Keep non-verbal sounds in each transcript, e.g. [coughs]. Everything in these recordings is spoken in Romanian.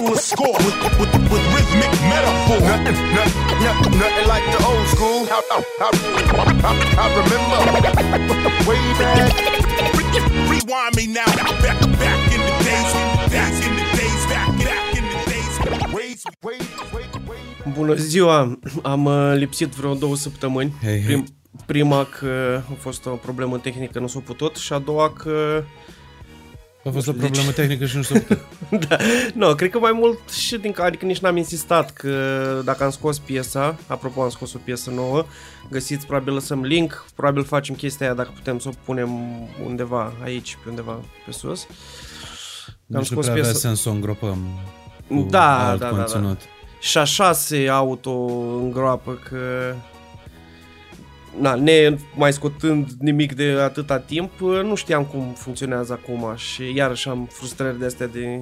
middle of score with, with, with rhythmic metaphor. Nothing, nothing, nothing, nothing like the old school. I, I, I, I remember way back. Rewind me now, back, back in the days, back in the days, back, back in the days. Ways, ways, ways, ways. Bună ziua! Am uh, lipsit vreo două săptămâni. Hei, hei. Prim, prima că a fost o problemă tehnică, nu s-a putut și a doua că... A fost o problemă tehnică și nu s-a putut. [laughs] da, nu, cred că mai mult și din că, adică nici n-am insistat că dacă am scos piesa, apropo am scos o piesă nouă, găsiți, probabil lăsăm link, probabil facem chestia aia dacă putem să o punem undeva aici, pe undeva pe sus. Că Nici nu prea avea sens să o îngropăm cu Da, alt da, da, da. conținut. și așa se auto îngroapă că na, ne mai scotând nimic de atâta timp, nu știam cum funcționează acum și iarăși am frustrări de astea de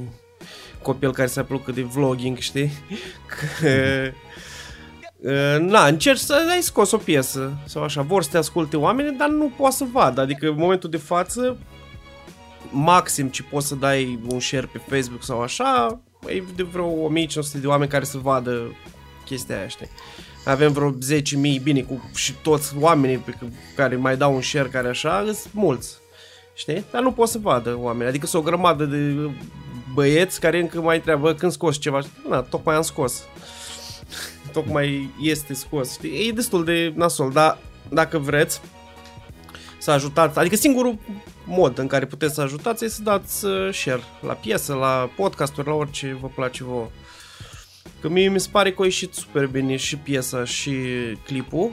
copil care se apucă de vlogging, știi? [laughs] Că, [laughs] uh, na, încerci să ai scos o piesă sau așa, vor să te asculte oameni, dar nu poți să vadă, adică în momentul de față maxim ce poți să dai un share pe Facebook sau așa, e de vreo 1500 de oameni care să vadă chestia aia, știi? Avem vreo 10.000, bine, cu și toți oamenii pe c- care mai dau un share care așa, sunt mulți, știi? Dar nu pot să vadă oameni, adică sunt o grămadă de băieți care încă mai întreabă când scos ceva, na, tocmai am scos. [laughs] tocmai este scos, știi? E destul de nasol, dar dacă vreți, să ajutați, adică singurul mod în care puteți să ajutați e să dați uh, share la piesă, la podcasturi, la orice vă place vouă. Că mie mi se pare că a ieșit super bine și piesa și clipul,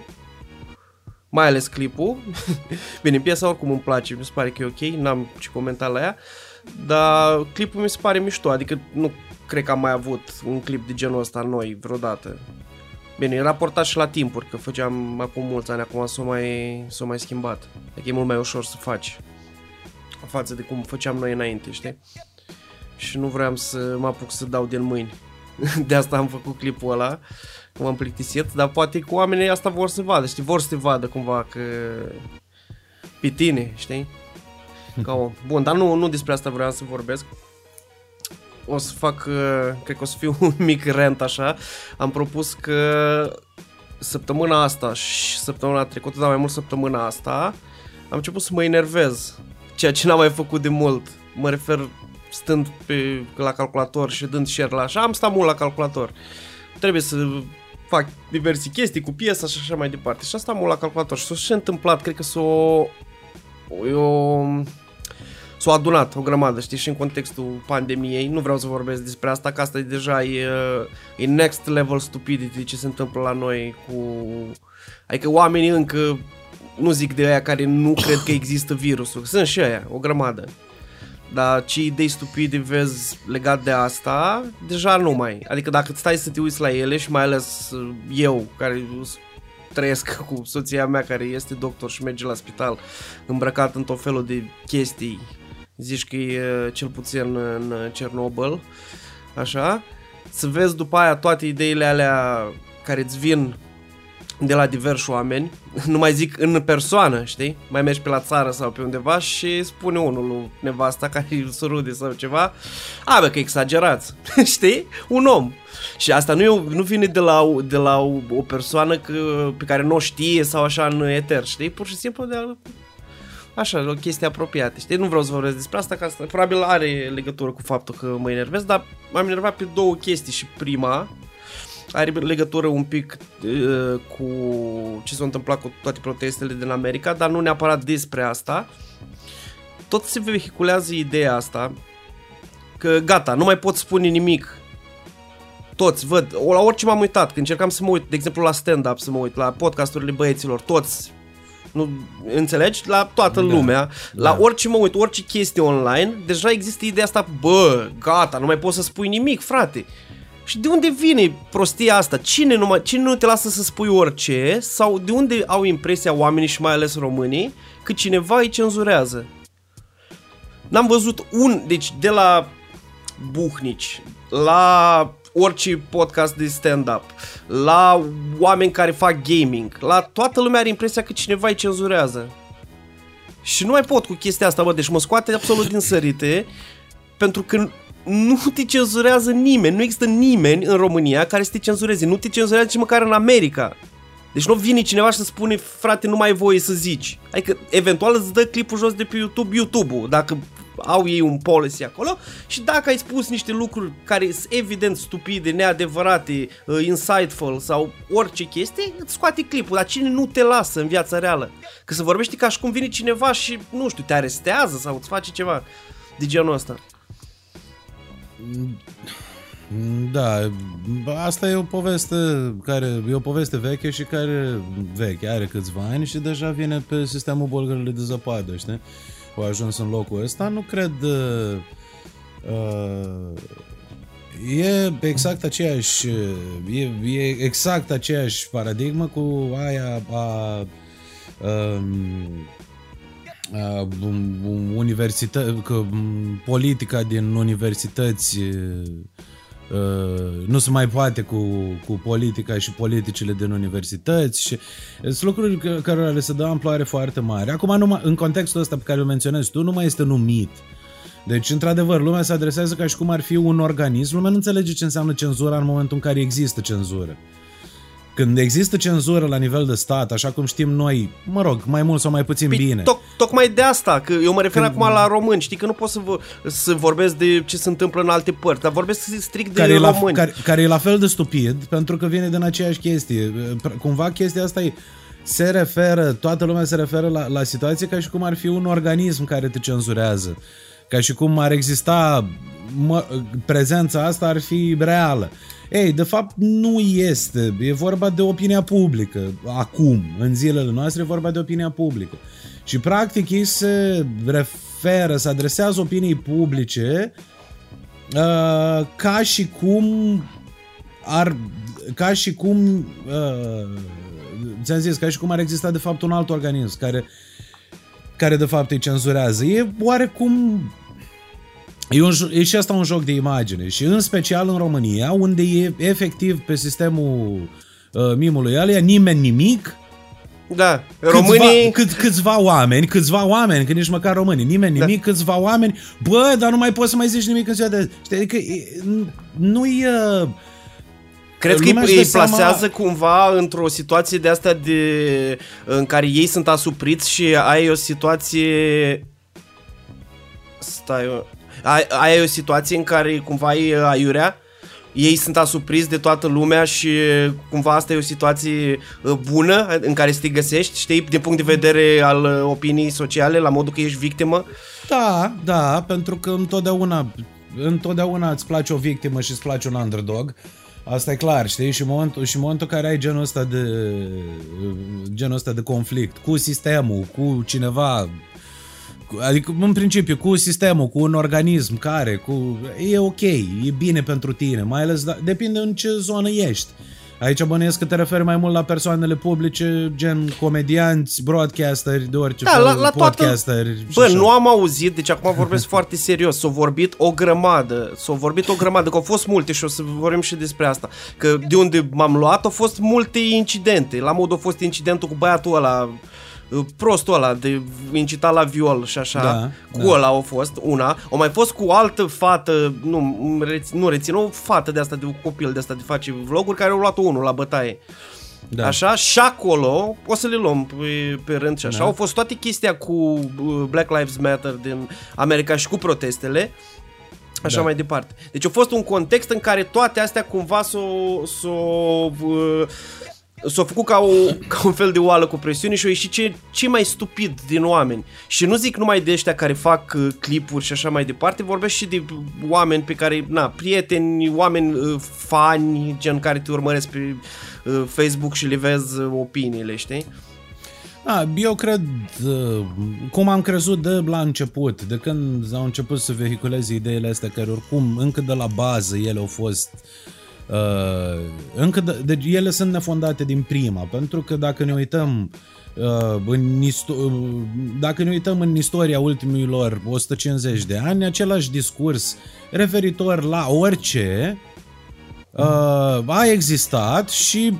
mai ales clipul. [laughs] bine, piesa oricum îmi place, mi se pare că e ok, n-am ce comenta la ea, dar clipul mi se pare mișto, adică nu cred că am mai avut un clip de genul ăsta noi vreodată. Bine, e raportat și la timpuri, că făceam acum mulți ani, acum s-a mai, s-a mai schimbat. Adică e mult mai ușor să faci față de cum făceam noi înainte, știi? Și nu vreau să mă apuc să dau din mâini. [laughs] De asta am făcut clipul ăla, că m-am plictisit, dar poate cu oamenii asta vor să vadă, știi? Vor să te vadă cumva că pe tine, știi? [laughs] Ca om. Bun, dar nu, nu despre asta vreau să vorbesc. O să fac, uh, cred că o să fiu [laughs] un mic rent așa. Am propus că săptămâna asta și săptămâna trecută, dar mai mult săptămâna asta, am început să mă enervez. Ceea ce n-am mai făcut de mult. Mă refer stând pe, la calculator și dând share la așa, am stat mult la calculator. Trebuie să fac diverse chestii cu piesa și așa mai departe. Și asta mult la calculator. Și s-a și întâmplat, cred că s-o... o, s-a adunat o grămadă, știi, și în contextul pandemiei. Nu vreau să vorbesc despre asta, că asta e deja e, e next level stupidity ce se întâmplă la noi cu... Adică oamenii încă nu zic de aia care nu cred că există virusul, sunt și aia, o grămadă. Dar ce idei stupide vezi legat de asta, deja nu mai. Adică dacă stai să te uiți la ele și mai ales uh, eu, care s- trăiesc [laughs] cu soția mea care este doctor și merge la spital îmbrăcat în tot felul de chestii, zici că e uh, cel puțin în Cernobâl, așa, să vezi după aia toate ideile alea care îți vin de la diversi oameni, [laughs] nu mai zic în persoană, știi? Mai mergi pe la țară sau pe undeva și spune unul lui nevasta care [laughs] îl surude sau ceva, a, bă, că exagerați, [laughs] știi? Un om. Și asta nu, e, nu vine de la, de la o, o persoană că, pe care nu o știe sau așa în eter, știi? Pur și simplu de a, Așa, o chestie apropiată, știi? Nu vreau să vorbesc despre asta, că asta probabil are legătură cu faptul că mă enervez, dar m-am enervat pe două chestii și prima are legătură un pic uh, cu ce s-a întâmplat cu toate protestele din America, dar nu neapărat despre asta. Tot se vehiculează ideea asta că gata, nu mai pot spune nimic. Toți, văd, la orice m-am uitat, când încercam să mă uit, de exemplu la stand-up să mă uit, la podcasturile băieților, toți nu înțelegi? La toată Da, lumea, da. la orice mă uit, orice chestie online, deja există ideea asta, bă, gata, nu mai poți să spui nimic, frate. Și de unde vine prostia asta? Cine nu, mai, cine nu te lasă să spui orice? Sau de unde au impresia oamenii și mai ales românii că cineva îi cenzurează? N-am văzut un, deci de la Buhnici, la orice podcast de stand-up, la oameni care fac gaming, la toată lumea are impresia că cineva îi cenzurează. Și nu mai pot cu chestia asta, bă, deci mă scoate absolut din sărite, [laughs] pentru că nu te cenzurează nimeni, nu există nimeni în România care să te cenzureze, nu te cenzurează nici măcar în America. Deci nu vine cineva și să spune, frate, nu mai ai voie să zici. Adică, eventual îți dă clipul jos de pe YouTube, YouTube-ul, dacă au ei un policy acolo și dacă ai spus niște lucruri care sunt evident stupide, neadevărate, uh, insightful sau orice chestie, îți scoate clipul, dar cine nu te lasă în viața reală? Că să vorbești ca și cum vine cineva și, nu știu, te arestează sau îți face ceva de genul ăsta. Da, asta e o poveste care e o poveste veche și care veche, are câțiva ani și deja vine pe sistemul bolgările de zăpadă, știi? Au ajuns în locul ăsta, nu cred uh, uh, e exact aceeași e, e exact aceeași paradigmă cu aia a um, universită- că politica din universități Uh, nu se mai poate cu, cu politica și politicile din universități și sunt lucruri care le se dă amploare foarte mare. Acum, numai, în contextul ăsta pe care îl menționezi tu, nu mai este numit. Deci, într-adevăr, lumea se adresează ca și cum ar fi un organism. Lumea nu înțelege ce înseamnă cenzura în momentul în care există cenzură. Când există cenzură la nivel de stat, așa cum știm noi, mă rog, mai mult sau mai puțin păi, bine. Toc, tocmai de asta, că eu mă refer Când... acum la români, știi că nu pot să, vă, să vorbesc de ce se întâmplă în alte părți, dar vorbesc strict de care români. E la, care, care e la fel de stupid, pentru că vine din aceeași chestie. Cumva chestia asta e se referă, toată lumea se referă la, la situație ca și cum ar fi un organism care te cenzurează. Ca și cum ar exista mă, prezența asta ar fi reală. Ei, de fapt nu este. E vorba de opinia publică. Acum, în zilele noastre, e vorba de opinia publică. Și practic ei se referă, se adresează opiniei publice uh, ca și cum ar ca și cum uh, ți-am zis, ca și cum ar exista de fapt un alt organism care care de fapt îi cenzurează. E oarecum E, un, e și asta un joc de imagine și în special în România, unde e efectiv pe sistemul uh, mimului alea nimeni nimic, da, românii... Câțiva, cât, câțiva oameni, câțiva oameni, că nici măcar românii, nimeni da. nimic, câțiva oameni, bă, dar nu mai poți să mai zici nimic în ziua de... Știi, adică nu-i... Uh, Cred că îi, își plasează seama... cumva într-o situație de asta de, în care ei sunt asupriți și ai o situație... Stai, Aia e o situație în care cumva e aiurea, ei sunt asupriți de toată lumea și cumva asta e o situație uh, bună în care să te găsești, știi, din punct de vedere al uh, opinii sociale, la modul că ești victimă? Da, da, pentru că întotdeauna, întotdeauna îți place o victimă și îți place un underdog. Asta e clar, știi? Și în momentul, și în momentul în care ai genul ăsta de genul ăsta de conflict cu sistemul, cu cineva Adică, în principiu, cu sistemul, cu un organism care, cu... E ok, e bine pentru tine, mai ales, da, depinde în ce zonă ești. Aici bănuiesc că te referi mai mult la persoanele publice, gen comedianți, broadcasteri, de orice da, fel, la, la podcasteri. Toată... Bă, așa. nu am auzit, deci acum vorbesc foarte serios, s-au vorbit o grămadă, s-au vorbit o grămadă, că au fost multe și o să vorbim și despre asta. Că de unde m-am luat au fost multe incidente, la mod a fost incidentul cu băiatul ăla, prostul ăla de incita la viol și așa, da, cu da. ăla au fost una, o mai fost cu o altă fată, nu, nu rețin, o fată de asta, de un copil de asta de face vloguri care au luat unul la bătaie. Da. Așa, și acolo, o să le luăm pe, pe rând și așa, da. au fost toate chestia cu uh, Black Lives Matter din America și cu protestele, așa da. mai departe. Deci a fost un context în care toate astea cumva s-o, s-o uh, s-a făcut ca, o, [laughs] ca un fel de oală cu presiune și au ieșit ce, ce mai stupid din oameni. Și nu zic numai de ăștia care fac uh, clipuri și așa mai departe, vorbesc și de oameni pe care, na, prieteni, oameni uh, fani, gen care te urmăresc pe uh, Facebook și le vezi uh, opiniile, știi? A, eu cred, uh, cum am crezut de la început, de când au început să vehiculeze ideile astea care oricum încă de la bază ele au fost uh, Uh, încă de, deci ele sunt nefondate din prima, pentru că dacă ne uităm uh, în isto- uh, dacă ne uităm în istoria ultimilor 150 de ani, același discurs referitor la orice uh, a existat și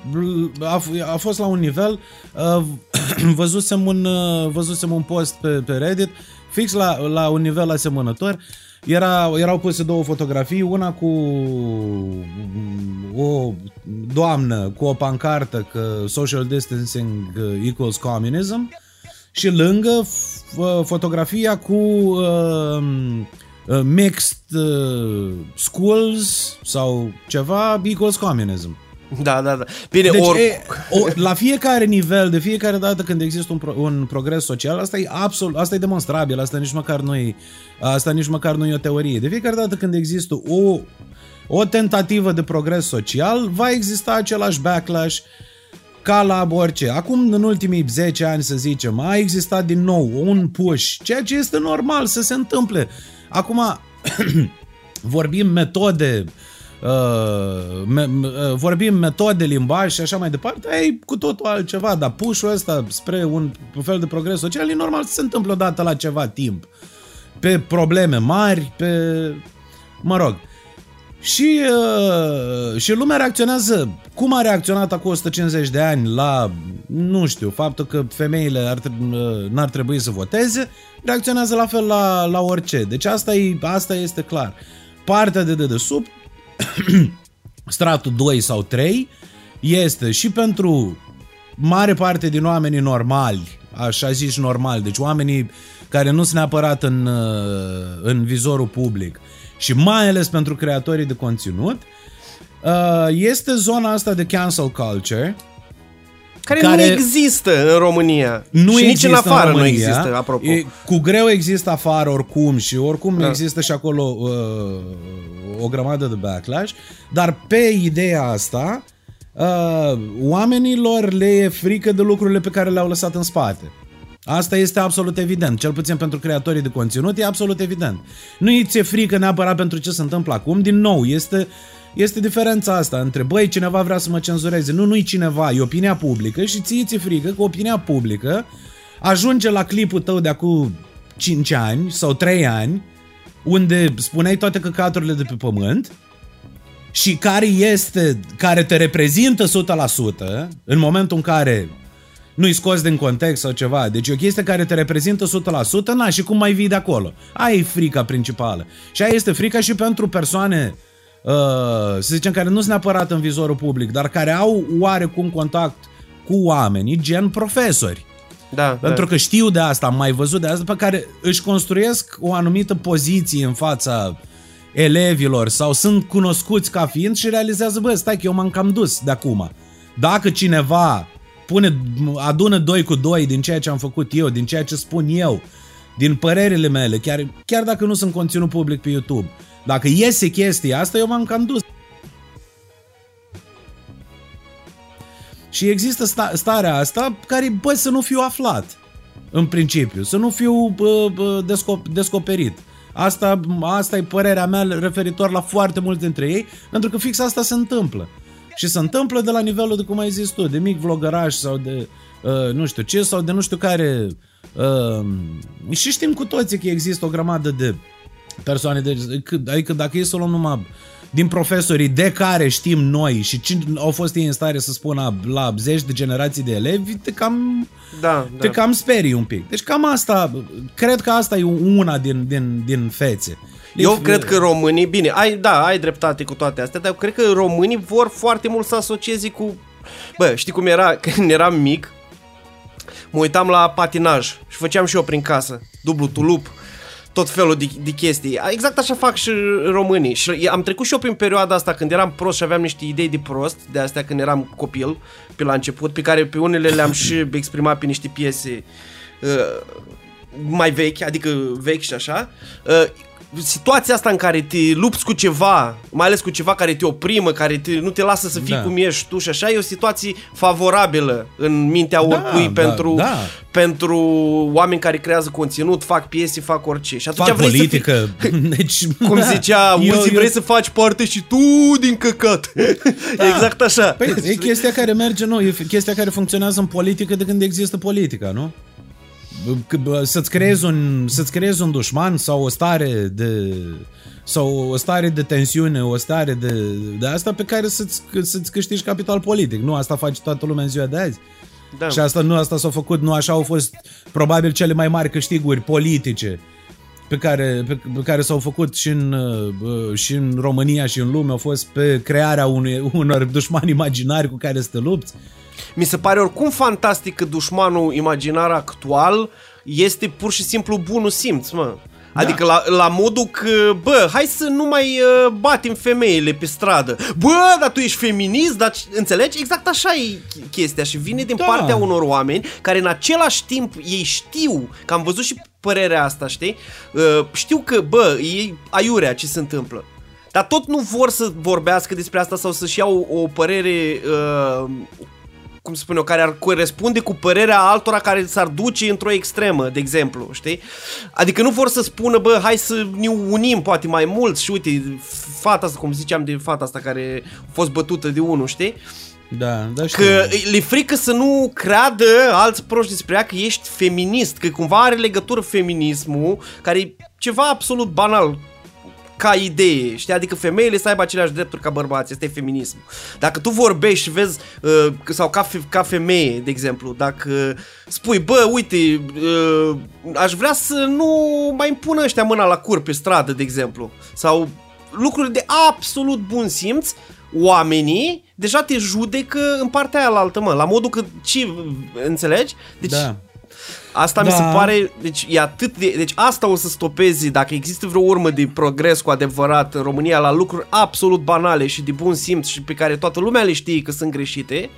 a, a fost la un nivel uh, [coughs] văzusem un, uh, văzusem un post pe, pe Reddit fix la, la un nivel asemănător. Era, erau puse două fotografii, una cu o doamnă cu o pancartă că social distancing equals communism și lângă fotografia cu uh, mixed uh, schools sau ceva equals communism. Da, da, da. Bine, deci, or... e, o, la fiecare nivel, de fiecare dată când există un, pro, un progres social, asta e absolut, asta e demonstrabil, asta nici măcar nu e, asta nici măcar nu e o teorie. De fiecare dată când există o, o tentativă de progres social, va exista același backlash ca la orice. Acum, în ultimii 10 ani, să zicem, a existat din nou un push, ceea ce este normal să se întâmple. Acum, [clears throat] vorbim metode Uh, me, uh, vorbim metode, limbaj și așa mai departe, e cu totul altceva, dar push-ul ăsta spre un fel de progres social e normal să se întâmple odată la ceva timp. Pe probleme mari, pe... mă rog. Și, uh, și lumea reacționează cum a reacționat acum 150 de ani la, nu știu, faptul că femeile ar, uh, n-ar trebui să voteze, reacționează la fel la, la orice. Deci asta, e, asta este clar. Partea de dedesubt [coughs] stratul 2 sau 3 este și pentru mare parte din oamenii normali, așa zis normal, deci oamenii care nu sunt neapărat în, uh, în vizorul public și mai ales pentru creatorii de conținut, uh, este zona asta de cancel culture, care, care nu există în România. Nu și nici în afară în nu există, apropo. E, cu greu există afară oricum și oricum da. există și acolo uh, o grămadă de backlash, dar pe ideea asta uh, oamenilor le e frică de lucrurile pe care le-au lăsat în spate. Asta este absolut evident, cel puțin pentru creatorii de conținut e absolut evident. Nu îi ți-e frică neapărat pentru ce se întâmplă acum, din nou, este este diferența asta între, băi, cineva vrea să mă cenzureze. Nu, nu-i cineva, e opinia publică și ție ți-e frică că opinia publică ajunge la clipul tău de acum 5 ani sau 3 ani, unde spuneai toate căcaturile de pe pământ și care este, care te reprezintă 100% în momentul în care nu-i scos din context sau ceva. Deci e o chestie care te reprezintă 100%, na, și cum mai vii de acolo. Aia e frica principală. Și aia este frica și pentru persoane uh, să zicem, care nu sunt neapărat în vizorul public, dar care au oarecum contact cu oamenii, gen profesori. Da, Pentru da. că știu de asta, am mai văzut de asta, pe care își construiesc o anumită poziție în fața elevilor sau sunt cunoscuți ca fiind și realizează, bă, stai că eu m-am cam dus de acum. Dacă cineva pune, adună doi cu doi din ceea ce am făcut eu, din ceea ce spun eu, din părerile mele, chiar, chiar dacă nu sunt conținut public pe YouTube, dacă iese chestia asta, eu m-am cam dus. Și există sta- starea asta care, bă, să nu fiu aflat, în principiu, să nu fiu bă, bă, descop- descoperit. Asta, asta e părerea mea referitor la foarte mulți dintre ei, pentru că fix asta se întâmplă. Și se întâmplă de la nivelul de, cum ai zis tu, de mic vlogăraș sau de uh, nu știu ce, sau de nu știu care... Uh, și știm cu toții că există o grămadă de persoane, de, adică dacă e să luăm numai din profesorii de care știm noi și cine au fost ei în stare să spună la zeci de generații de elevi, te cam, da, te da. cam sperii un pic. Deci cam asta, cred că asta e una din, din, din fețe. Eu cred că românii, bine, ai, da, ai dreptate cu toate astea, dar eu cred că românii vor foarte mult să asocieze cu... Bă, știi cum era [laughs] când eram mic? Mă uitam la patinaj și făceam și eu prin casă, dublu tulup, tot felul de, de chestii. Exact așa fac și românii. Și am trecut și eu prin perioada asta când eram prost și aveam niște idei de prost, de astea când eram copil, pe la început, pe care pe unele le-am și [coughs] exprimat pe niște piese uh, mai vechi, adică vechi și așa. Uh, situația asta în care te lupți cu ceva, mai ales cu ceva care te oprimă, care te, nu te lasă să fii Da. cum ești tu și așa, e o situație favorabilă în mintea oricui da, pentru, da. pentru oameni care creează conținut, fac piese, fac orice. Și atunci fac vrei politică. Deci, să fii, [laughs] cum zicea, eu, Uzi, eu, vrei să faci parte și tu din căcat. [laughs] Da. exact așa. Păi, e chestia care merge, nu, e chestia care funcționează în politică de când există politica, nu? Că, bă, Să-ți creezi un, să-ți creezi un dușman sau o stare de sau o stare de tensiune, o stare de, de asta pe care să-ți, să-ți câștigi capital politic. Nu asta face toată lumea în ziua de azi. Da. Și asta nu asta s-a făcut, nu așa au fost probabil cele mai mari câștiguri politice pe care, pe, pe care s-au făcut și în, uh, și în România și în lume au fost pe crearea unui, unor dușmani imaginari cu care să te lupți. Mi se pare oricum fantastic că dușmanul imaginar actual este pur și simplu bunul simț, mă. Da. Adică la, la modul că, bă, hai să nu mai uh, batem femeile pe stradă. Bă, dar tu ești feminist, dar înțelegi? Exact așa e chestia și vine din da. partea unor oameni care în același timp ei știu, că am văzut și părerea asta, știi? Uh, știu că, bă, e aiurea ce se întâmplă. Dar tot nu vor să vorbească despre asta sau să-și iau o, o părere uh, cum spun eu, care ar corespunde cu părerea altora care s-ar duce într-o extremă, de exemplu, știi? Adică nu vor să spună, bă, hai să ne unim poate mai mult și uite, fata asta, cum ziceam de fata asta care a fost bătută de unul, știi? Da, da știu. Că le frică să nu creadă alți proști despre ea că ești feminist, că cumva are legătură feminismul, care e ceva absolut banal ca idee, știi? Adică femeile să aibă aceleași drepturi ca bărbații, asta e feminism. Dacă tu vorbești și vezi, uh, sau ca, fe- ca femeie, de exemplu, dacă spui, bă, uite, uh, aș vrea să nu mai impună ăștia mâna la cur pe stradă, de exemplu, sau lucruri de absolut bun simț, oamenii deja te judecă în partea aia la altă, mă, la modul că, ce, înțelegi? Deci, da. Asta da. mi se pare, deci e atât de, deci asta o să stopezi dacă există vreo urmă de progres cu adevărat în România la lucruri absolut banale și de bun simț și pe care toată lumea le știe că sunt greșite,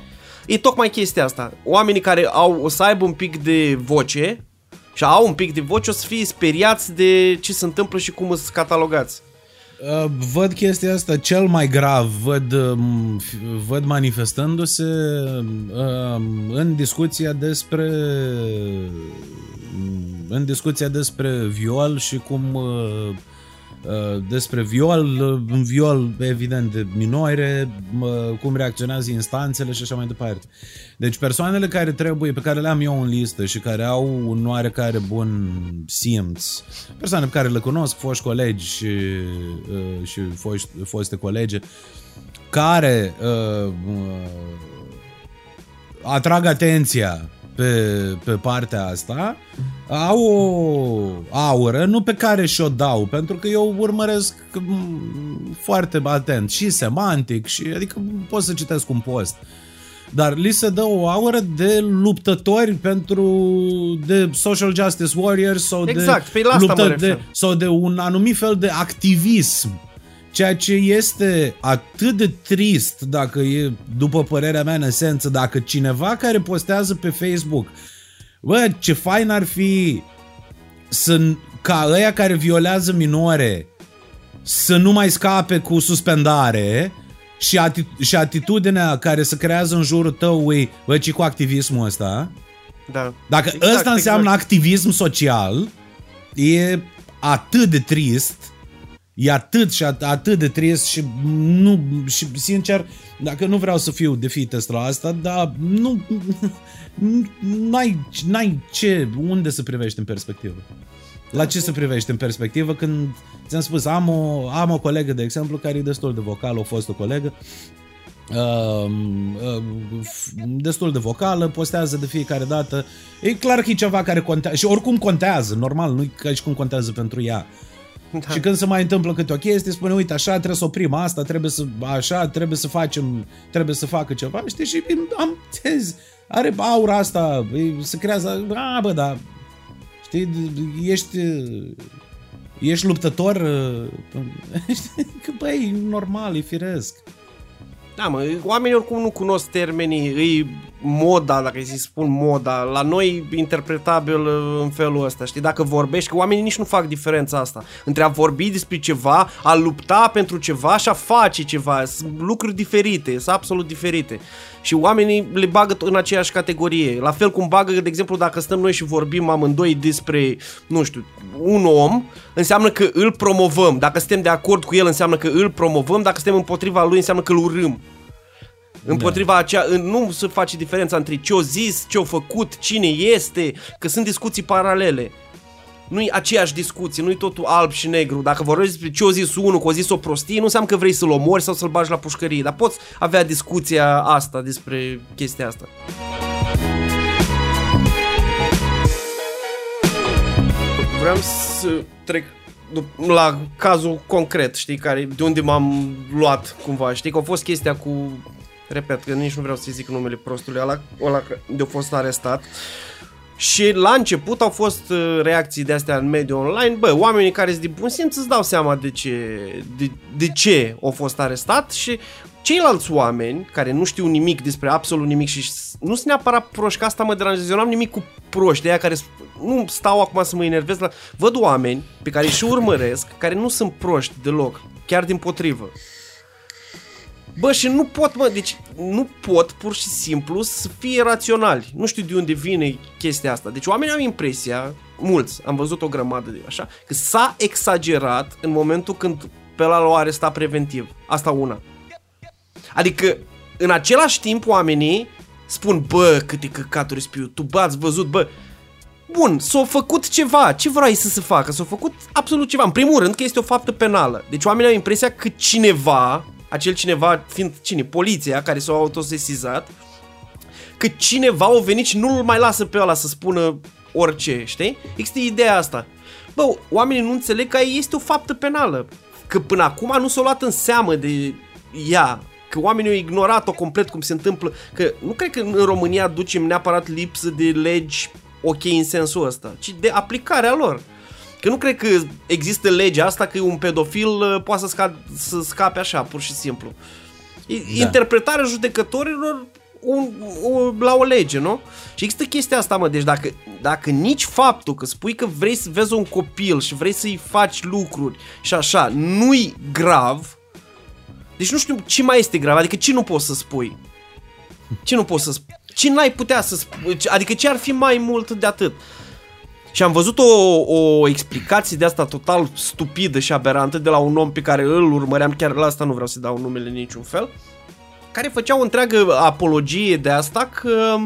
e tocmai chestia asta. Oamenii care au, o să aibă un pic de voce și au un pic de voce o să fie speriați de ce se întâmplă și cum sunt catalogați. Uh, văd chestia asta cel mai grav, văd, um, văd manifestându-se um, în discuția despre în discuția despre viol și cum uh, Uh, despre viol, un viol evident de minore, cum reacționează instanțele și așa mai departe. Deci persoanele care trebuie, pe care le am eu în listă și care au un oarecare bun simț, persoane pe care le cunosc, foști colegi și, uh, și foști, foste colege, care uh, uh, atrag atenția pe, pe partea asta au o aură, nu pe care și-o dau, pentru că eu urmăresc foarte atent și semantic, și adică pot să citesc un post. Dar li se dă o aură de luptători pentru de social justice warriors sau exact, de pe luptă de, sau de un anumit fel de activism Ceea ce este atât de trist, dacă e, după părerea mea, în esență, dacă cineva care postează pe Facebook, bă, ce fain ar fi să, ca ăia care violează minore să nu mai scape cu suspendare și, ati- și atitudinea care se creează în jurul tău, e, bă, ci cu activismul ăsta, da. dacă exact, ăsta înseamnă exact. activism social, e atât de trist E atât și atât de trist și nu, și sincer, dacă nu vreau să fiu defeatist la asta, dar nu, [laughs] n-ai, n-ai ce, unde să privești în perspectivă? La ce să privești în perspectivă când, ți-am spus, am o, am o colegă, de exemplu, care e destul de vocală, a fost o colegă, uh, uh, destul de vocală, postează de fiecare dată. E clar că e ceva care contează și oricum contează, normal, nu e ca și cum contează pentru ea. Da. Și când se mai întâmplă câte o chestie, spune, uite, așa trebuie să oprim asta, trebuie să, așa, trebuie să facem, trebuie să facă ceva, știi, și am, are aura asta, se creează, a, bă, da, știi, ești, ești luptător, știi, [laughs] că băi, normal, e firesc. Da, mă, oamenii oricum nu cunosc termenii, îi moda, dacă îi spun moda, la noi interpretabil în felul ăsta, știi? Dacă vorbești, că oamenii nici nu fac diferența asta. Între a vorbi despre ceva, a lupta pentru ceva și a face ceva. Sunt lucruri diferite, sunt absolut diferite. Și oamenii le bagă în aceeași categorie. La fel cum bagă, de exemplu, dacă stăm noi și vorbim amândoi despre, nu știu, un om, înseamnă că îl promovăm. Dacă suntem de acord cu el, înseamnă că îl promovăm. Dacă suntem împotriva lui, înseamnă că îl urâm. Împotriva da. aceea, nu se face diferența între ce-o zis, ce-o făcut, cine este, că sunt discuții paralele. Nu-i aceeași discuție, nu-i totul alb și negru. Dacă vorbești despre ce-o zis unul, că o zis o prostie, nu înseamnă că vrei să-l omori sau să-l bagi la pușcărie, dar poți avea discuția asta despre chestia asta. vreau să trec la cazul concret, știi, care, de unde m-am luat cumva, știi, că a fost chestia cu, repet, că nici nu vreau să zic numele prostului ăla, ăla de a fost arestat, și la început au fost uh, reacții de astea în mediul online, bă, oamenii care sunt din bun simț îți dau seama de ce, de, de ce au fost arestat și ceilalți oameni care nu știu nimic despre absolut nimic și nu sunt neapărat proști, că asta mă deranjează, eu n-am nimic cu proști, aia care nu stau acum să mă enervez la... Văd oameni pe care și urmăresc, care nu sunt proști deloc, chiar din potrivă. Bă, și nu pot, mă, deci nu pot pur și simplu să fie raționali. Nu știu de unde vine chestia asta. Deci oamenii au impresia, mulți, am văzut o grămadă de așa, că s-a exagerat în momentul când pe la l-au arestat preventiv. Asta una. Adică, în același timp, oamenii spun, bă, câte căcaturi spiu, tu bă, ați văzut, bă, Bun, s-a făcut ceva. Ce vrei să se facă? S-a făcut absolut ceva. În primul rând că este o faptă penală. Deci oamenii au impresia că cineva, acel cineva fiind cine? Poliția care s-a autosesizat, că cineva a venit și nu-l mai lasă pe ăla să spună orice, știi? Există ideea asta. Bă, oamenii nu înțeleg că este o faptă penală. Că până acum nu s-a luat în seamă de ea că oamenii au ignorat-o complet cum se întâmplă, că nu cred că în România ducem neapărat lipsă de legi ok în sensul ăsta, ci de aplicarea lor. Că nu cred că există legea asta că un pedofil uh, poate să, sca- să scape așa, pur și simplu. Da. Interpretarea judecătorilor un, un, la o lege, nu? Și există chestia asta, mă, deci dacă, dacă nici faptul că spui că vrei să vezi un copil și vrei să-i faci lucruri și așa, nu-i grav, deci nu știu ce mai este grav, adică ce nu poți să spui? Ce nu poți să spui? Ce n-ai putea să spui? Adică ce ar fi mai mult de atât? Și am văzut o, o explicație de asta total stupidă și aberantă de la un om pe care îl urmăream, chiar la asta nu vreau să dau numele niciun fel, care făcea o întreagă apologie de asta că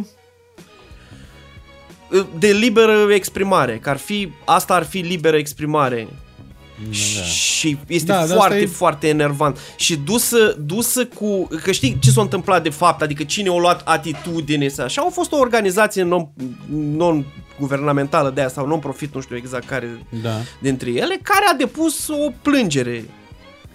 de liberă exprimare, că ar fi, asta ar fi liberă exprimare. Da. Și este da, foarte, e... foarte enervant. Și dusă, dusă cu... Că știi ce s-a întâmplat de fapt? Adică cine a luat atitudine să așa? Au fost o organizație non, non-guvernamentală de aia sau non-profit, nu știu exact care da. dintre ele, care a depus o plângere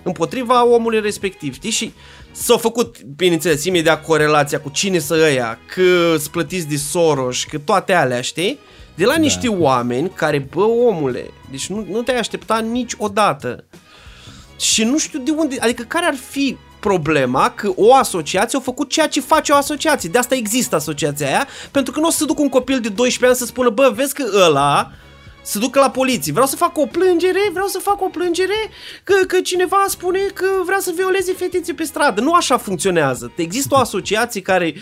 împotriva omului respectiv, știi? Și s-a făcut, bineînțeles, imediat corelația cu cine să ăia, că splătiți de Soros, că toate alea, știi? De la da. niște oameni care, bă, omule, deci nu, nu te-ai aștepta niciodată. Și nu știu de unde, adică care ar fi problema că o asociație a făcut ceea ce face o asociație. De asta există asociația aia, pentru că nu o să duc un copil de 12 ani să spună, bă, vezi că ăla să ducă la poliție. Vreau să fac o plângere, vreau să fac o plângere că, că cineva spune că vrea să violeze fetițe pe stradă. Nu așa funcționează. Există o asociație care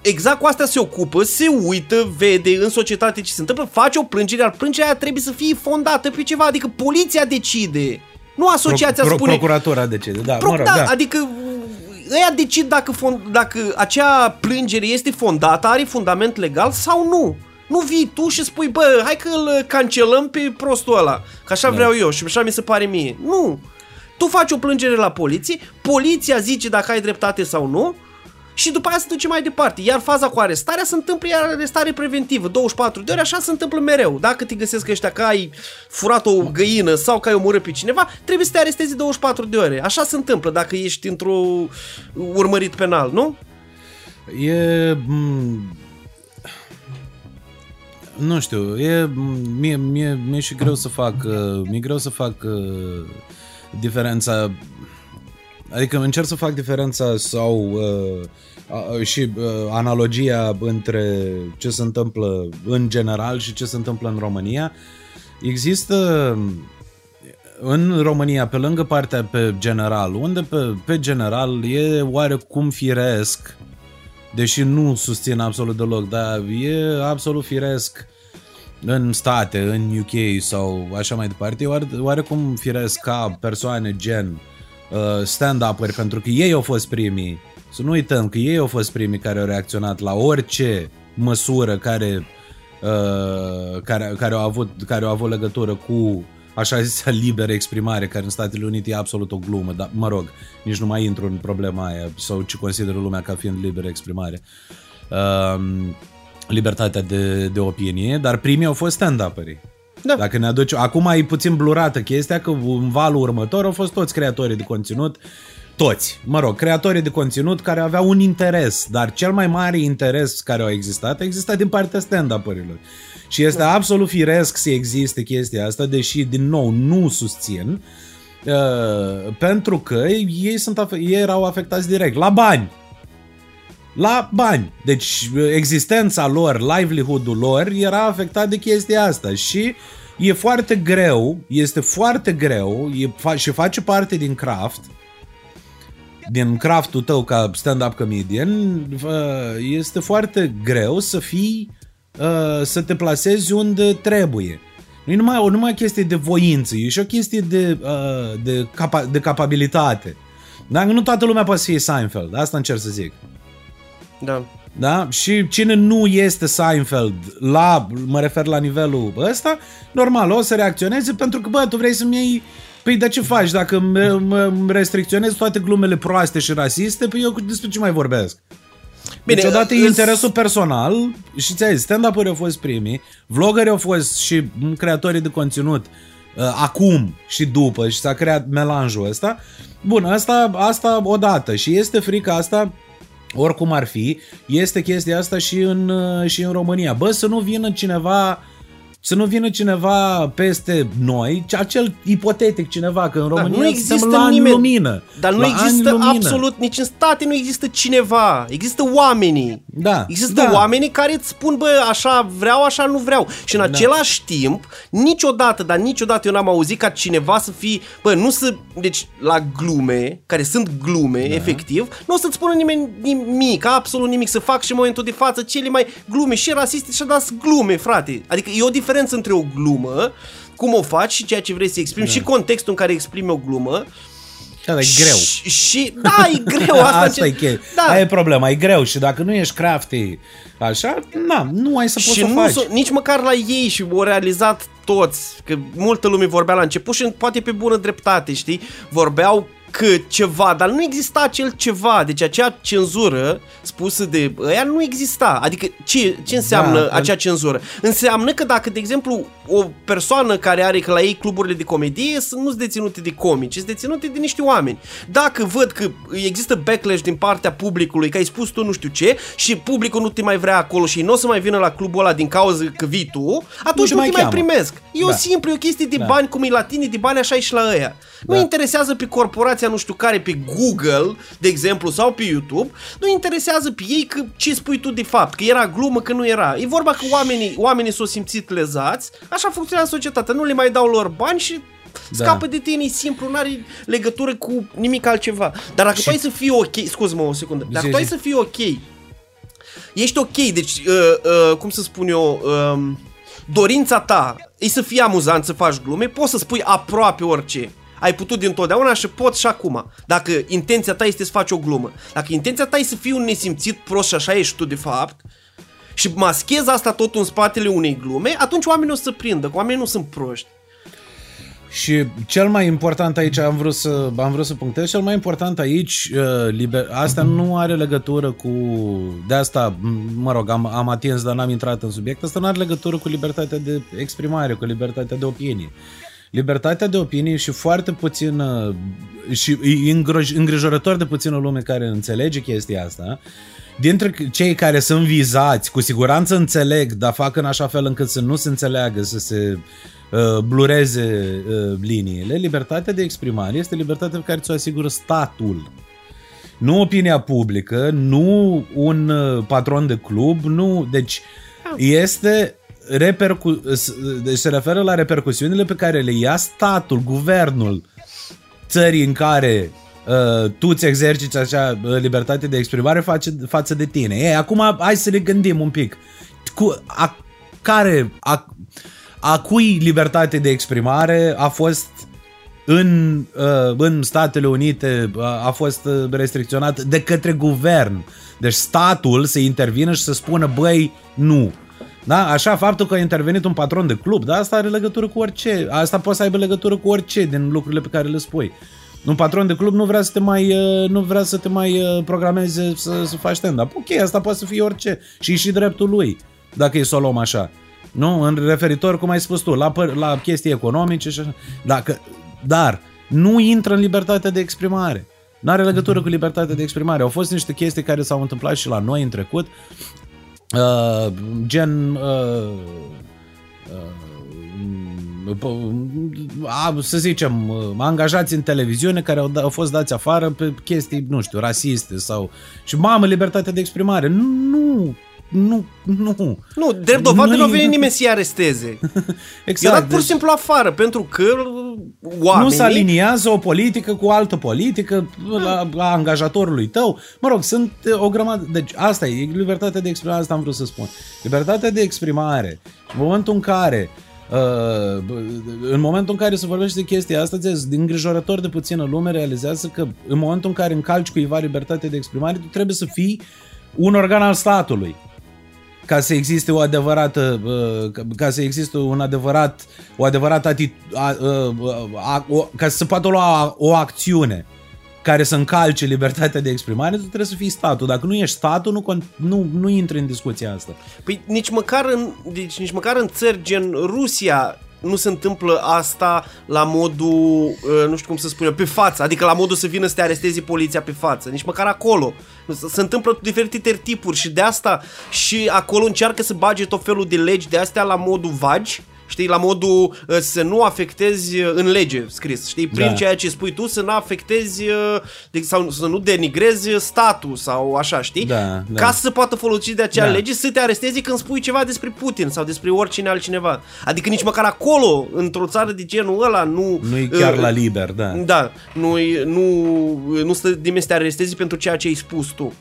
exact cu asta se ocupă, se uită, vede în societate ce se întâmplă, face o plângere, iar plângerea aia trebuie să fie fondată pe ceva, adică poliția decide. Nu asociația pro, pro, spune... Procuratura decide, da, pro, mă rog, da, da. Adică ăia decid dacă, fond, dacă acea plângere este fondată, are fundament legal sau nu. Nu vii tu și spui, bă, hai că îl cancelăm pe prostul ăla, că așa da. vreau eu și așa mi se pare mie. Nu. Tu faci o plângere la poliție, poliția zice dacă ai dreptate sau nu, și după aia se duce mai departe. Iar faza cu arestarea se întâmplă iar arestare preventivă, 24 de ore, așa se întâmplă mereu. Dacă te găsesc ăștia că ai furat o găină sau că ai omorât pe cineva, trebuie să te arestezi 24 de ore. Așa se întâmplă dacă ești într-o urmărit penal, nu? E... Nu știu, e, mie, mie, mie și greu să fac, mi-e greu să fac diferența Adică încerc să fac diferența sau uh, și uh, analogia între ce se întâmplă în general și ce se întâmplă în România. Există în România, pe lângă partea pe general, unde pe, pe general e oarecum firesc, deși nu susțin absolut deloc, dar e absolut firesc în state, în UK sau așa mai departe, e oare, oarecum firesc ca persoane gen uh, Uh, stand-up-uri pentru că ei au fost primii. Să nu uităm că ei au fost primii care au reacționat la orice măsură care, uh, care, care, au avut, care au avut legătură cu așa zisă liberă exprimare, care în Statele Unite e absolut o glumă, dar mă rog, nici nu mai intru în problema aia sau ce consideră lumea ca fiind liberă exprimare. Uh, libertatea de, de opinie, dar primii au fost stand-up-ării. Da. Dacă ne aduce... Acum e puțin blurată chestia că în valul următor au fost toți creatorii de conținut toți, mă rog, creatorii de conținut care aveau un interes, dar cel mai mare interes care a existat, a existat din partea stand-up-urilor. Și este da. absolut firesc să existe chestia asta, deși, din nou, nu susțin, uh, pentru că ei, sunt, ei erau afectați direct, la bani. La bani. Deci existența lor, livelihood-ul lor era afectat de chestia asta și e foarte greu, este foarte greu e, fa- și face parte din craft uh, din craftul tău ca stand-up comedian, este foarte greu să fii, uh, să te plasezi unde trebuie. Nu e numai, o numai chestie de voință, e și o chestie de, uh, de, capa, de capabilitate. Dar nu toată lumea poate să fie Seinfeld, asta încerc să zic. Da. Da? Și cine nu este Seinfeld la, mă refer la nivelul ăsta, normal, o să reacționeze pentru că, bă, tu vrei să-mi iei Păi de ce faci? Dacă îmi restricționezi toate glumele proaste și rasiste, păi eu despre ce mai vorbesc? Bine, deci odată e interesul personal și ți-ai zis, stand-up-uri au fost primii, vlogării au fost și creatorii de conținut uh, acum și după și s-a creat melanjul ăsta. Bun, asta, asta odată și este frica asta oricum ar fi, este chestia asta și în, uh, și în România. Bă, să nu vină cineva uh, să nu vină cineva peste noi, acel ipotetic cineva, că în România da, nu există la nimeni, lumină. Dar nu există absolut, nici în state nu există cineva. Există oamenii. Da. Există da. oamenii care îți spun, bă, așa vreau, așa nu vreau. Și în da. același timp, niciodată, dar niciodată eu n-am auzit ca cineva să fie, bă, nu să, deci la glume, care sunt glume, da. efectiv, nu o să-ți spună nimeni nimic, absolut nimic, să fac și în momentul de față cele mai glume și rasiste și dați glume, frate. Adică e o diferență diferență între o glumă, cum o faci și ceea ce vrei să exprimi da. și contextul în care exprimi o glumă. Da, dar e greu. Și, și da, e greu. Asta, [laughs] asta ce... e Da. Aia e problema, e greu și dacă nu ești crafty așa, na, nu ai să poți și să nu faci. S-o, nici măcar la ei și au realizat toți, că multă lume vorbea la început și poate pe bună dreptate, știi? Vorbeau că ceva, dar nu exista acel ceva, deci acea cenzură spusă de ăia nu exista. Adică ce, ce înseamnă da, acea cenzură? Înseamnă că dacă, de exemplu, o persoană care are că la ei cluburile de comedie nu sunt deținute de comici, sunt deținute de niște oameni. Dacă văd că există backlash din partea publicului, că ai spus tu nu știu ce și publicul nu te mai vrea acolo și nu o să mai vină la clubul ăla din cauza că vii tu, atunci nu, nu te mai, mai primesc. E da. o simplă, e o chestie de da. bani, cum e la tine, de bani așa e și la ăia. Da. Nu interesează pe corporația nu știu care, pe Google, de exemplu, sau pe YouTube, nu interesează pe ei că ce spui tu de fapt, că era glumă, că nu era. E vorba că oamenii, oamenii s-au simțit lezați, așa funcționează societatea, nu le mai dau lor bani și da. scapă de tine, e simplu, nu are legătură cu nimic altceva. Dar dacă și... tu ai să fii ok, scuz-mă o secundă, dacă zi, tu ai să fii ok, ești ok, deci, uh, uh, cum să spun eu, uh, dorința ta e să fie amuzant, să faci glume, poți să spui aproape orice ai putut dintotdeauna și poți și acum. Dacă intenția ta este să faci o glumă. Dacă intenția ta este să fii un nesimțit prost și așa ești tu de fapt, și maschezi asta tot în spatele unei glume, atunci oamenii o să prindă, că oamenii nu sunt proști. Și cel mai important aici, am vrut să, am vrut să punctez, cel mai important aici, uh, liber, asta nu are legătură cu, de asta, mă rog, am, am atins, dar n-am intrat în subiect, asta nu are legătură cu libertatea de exprimare, cu libertatea de opinie libertatea de opinie și foarte puțin și îngrijorător de puțină lume care înțelege chestia asta, dintre cei care sunt vizați, cu siguranță înțeleg, dar fac în așa fel încât să nu se înțeleagă, să se uh, blureze uh, liniile, libertatea de exprimare este libertatea pe care ți-o asigură statul. Nu opinia publică, nu un uh, patron de club, nu... Deci este repercu- deci se referă la repercusiunile pe care le ia statul, guvernul țării în care uh, tu îți exerciți acea uh, libertate de exprimare face, față de tine. Ei, acum hai să ne gândim un pic. Cu, a, care, a, a cui libertate de exprimare a fost în, uh, în Statele Unite a, a fost uh, restricționat de către guvern. Deci statul să intervină și să spună, băi, nu, da? Așa, faptul că a intervenit un patron de club, da? asta are legătură cu orice. Asta poate să aibă legătură cu orice din lucrurile pe care le spui. Un patron de club nu vrea să te mai, uh, nu vrea să te mai uh, programeze să, să faci stand-up. Ok, asta poate să fie orice. Și și dreptul lui, dacă e să o luăm așa. Nu? În referitor, cum ai spus tu, la, păr- la chestii economice și așa. Dacă, dar nu intră în libertatea de exprimare. Nu are legătură cu libertatea de exprimare. Au fost niște chestii care s-au întâmplat și la noi în trecut, uh, gen uh, uh, să zicem, angajați în televiziune care au, au fost dați afară pe chestii, nu știu, rasiste sau... Și mamă, libertatea de exprimare. Nu, nu, nu, nu. Nu, drept dovadă nu a venit nimeni să-i aresteze. [laughs] exact. I-a dat pur și deci... simplu afară, pentru că oamenii... Nu se aliniază o politică cu o altă politică la, la angajatorului tău. Mă rog, sunt o grămadă... Deci asta e, libertatea de exprimare, asta am vrut să spun. Libertatea de exprimare, în momentul în care Uh, în momentul în care se vorbește de chestia asta, ți îngrijorător de puțină lume realizează că în momentul în care încalci cuiva libertatea de exprimare, tu trebuie să fii un organ al statului ca să existe o adevărată uh, ca să existe un adevărat o adevărată ati- a, a, a, o, ca să se poată lua o acțiune care să încalce libertatea de exprimare, tu trebuie să fii statul. Dacă nu ești statul, nu, nu, nu intri în discuția asta. Păi nici măcar în, deci, nici măcar în țări gen Rusia nu se întâmplă asta la modul, uh, nu știu cum să spun eu, pe față, adică la modul să vină să te arestezi poliția pe față, nici măcar acolo. Se întâmplă diferite tipuri și de asta și acolo încearcă să bage tot felul de legi de astea la modul vagi, știi, la modul uh, să nu afectezi uh, în lege scris, știi, prin da. ceea ce spui tu să nu afectezi uh, sau să nu denigrezi statul sau așa, știi? Da, da. Ca să se poată folosi de acea da. lege să te arestezi când spui ceva despre Putin sau despre oricine altcineva. Adică nici măcar acolo, într-o țară de genul ăla, nu... Nu e chiar uh, la liber, da. Da, nu, nu, nu stă nimeni să te arestezi pentru ceea ce ai spus tu.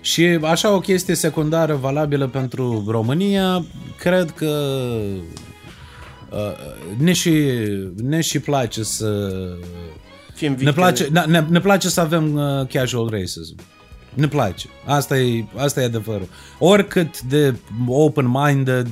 Și așa o chestie secundară valabilă pentru România, cred că Uh, ne și, ne și place să... Fim ne place, ne, ne, ne place să avem uh, casual racism. Ne place. Asta e, asta e adevărul. Oricât de open-minded,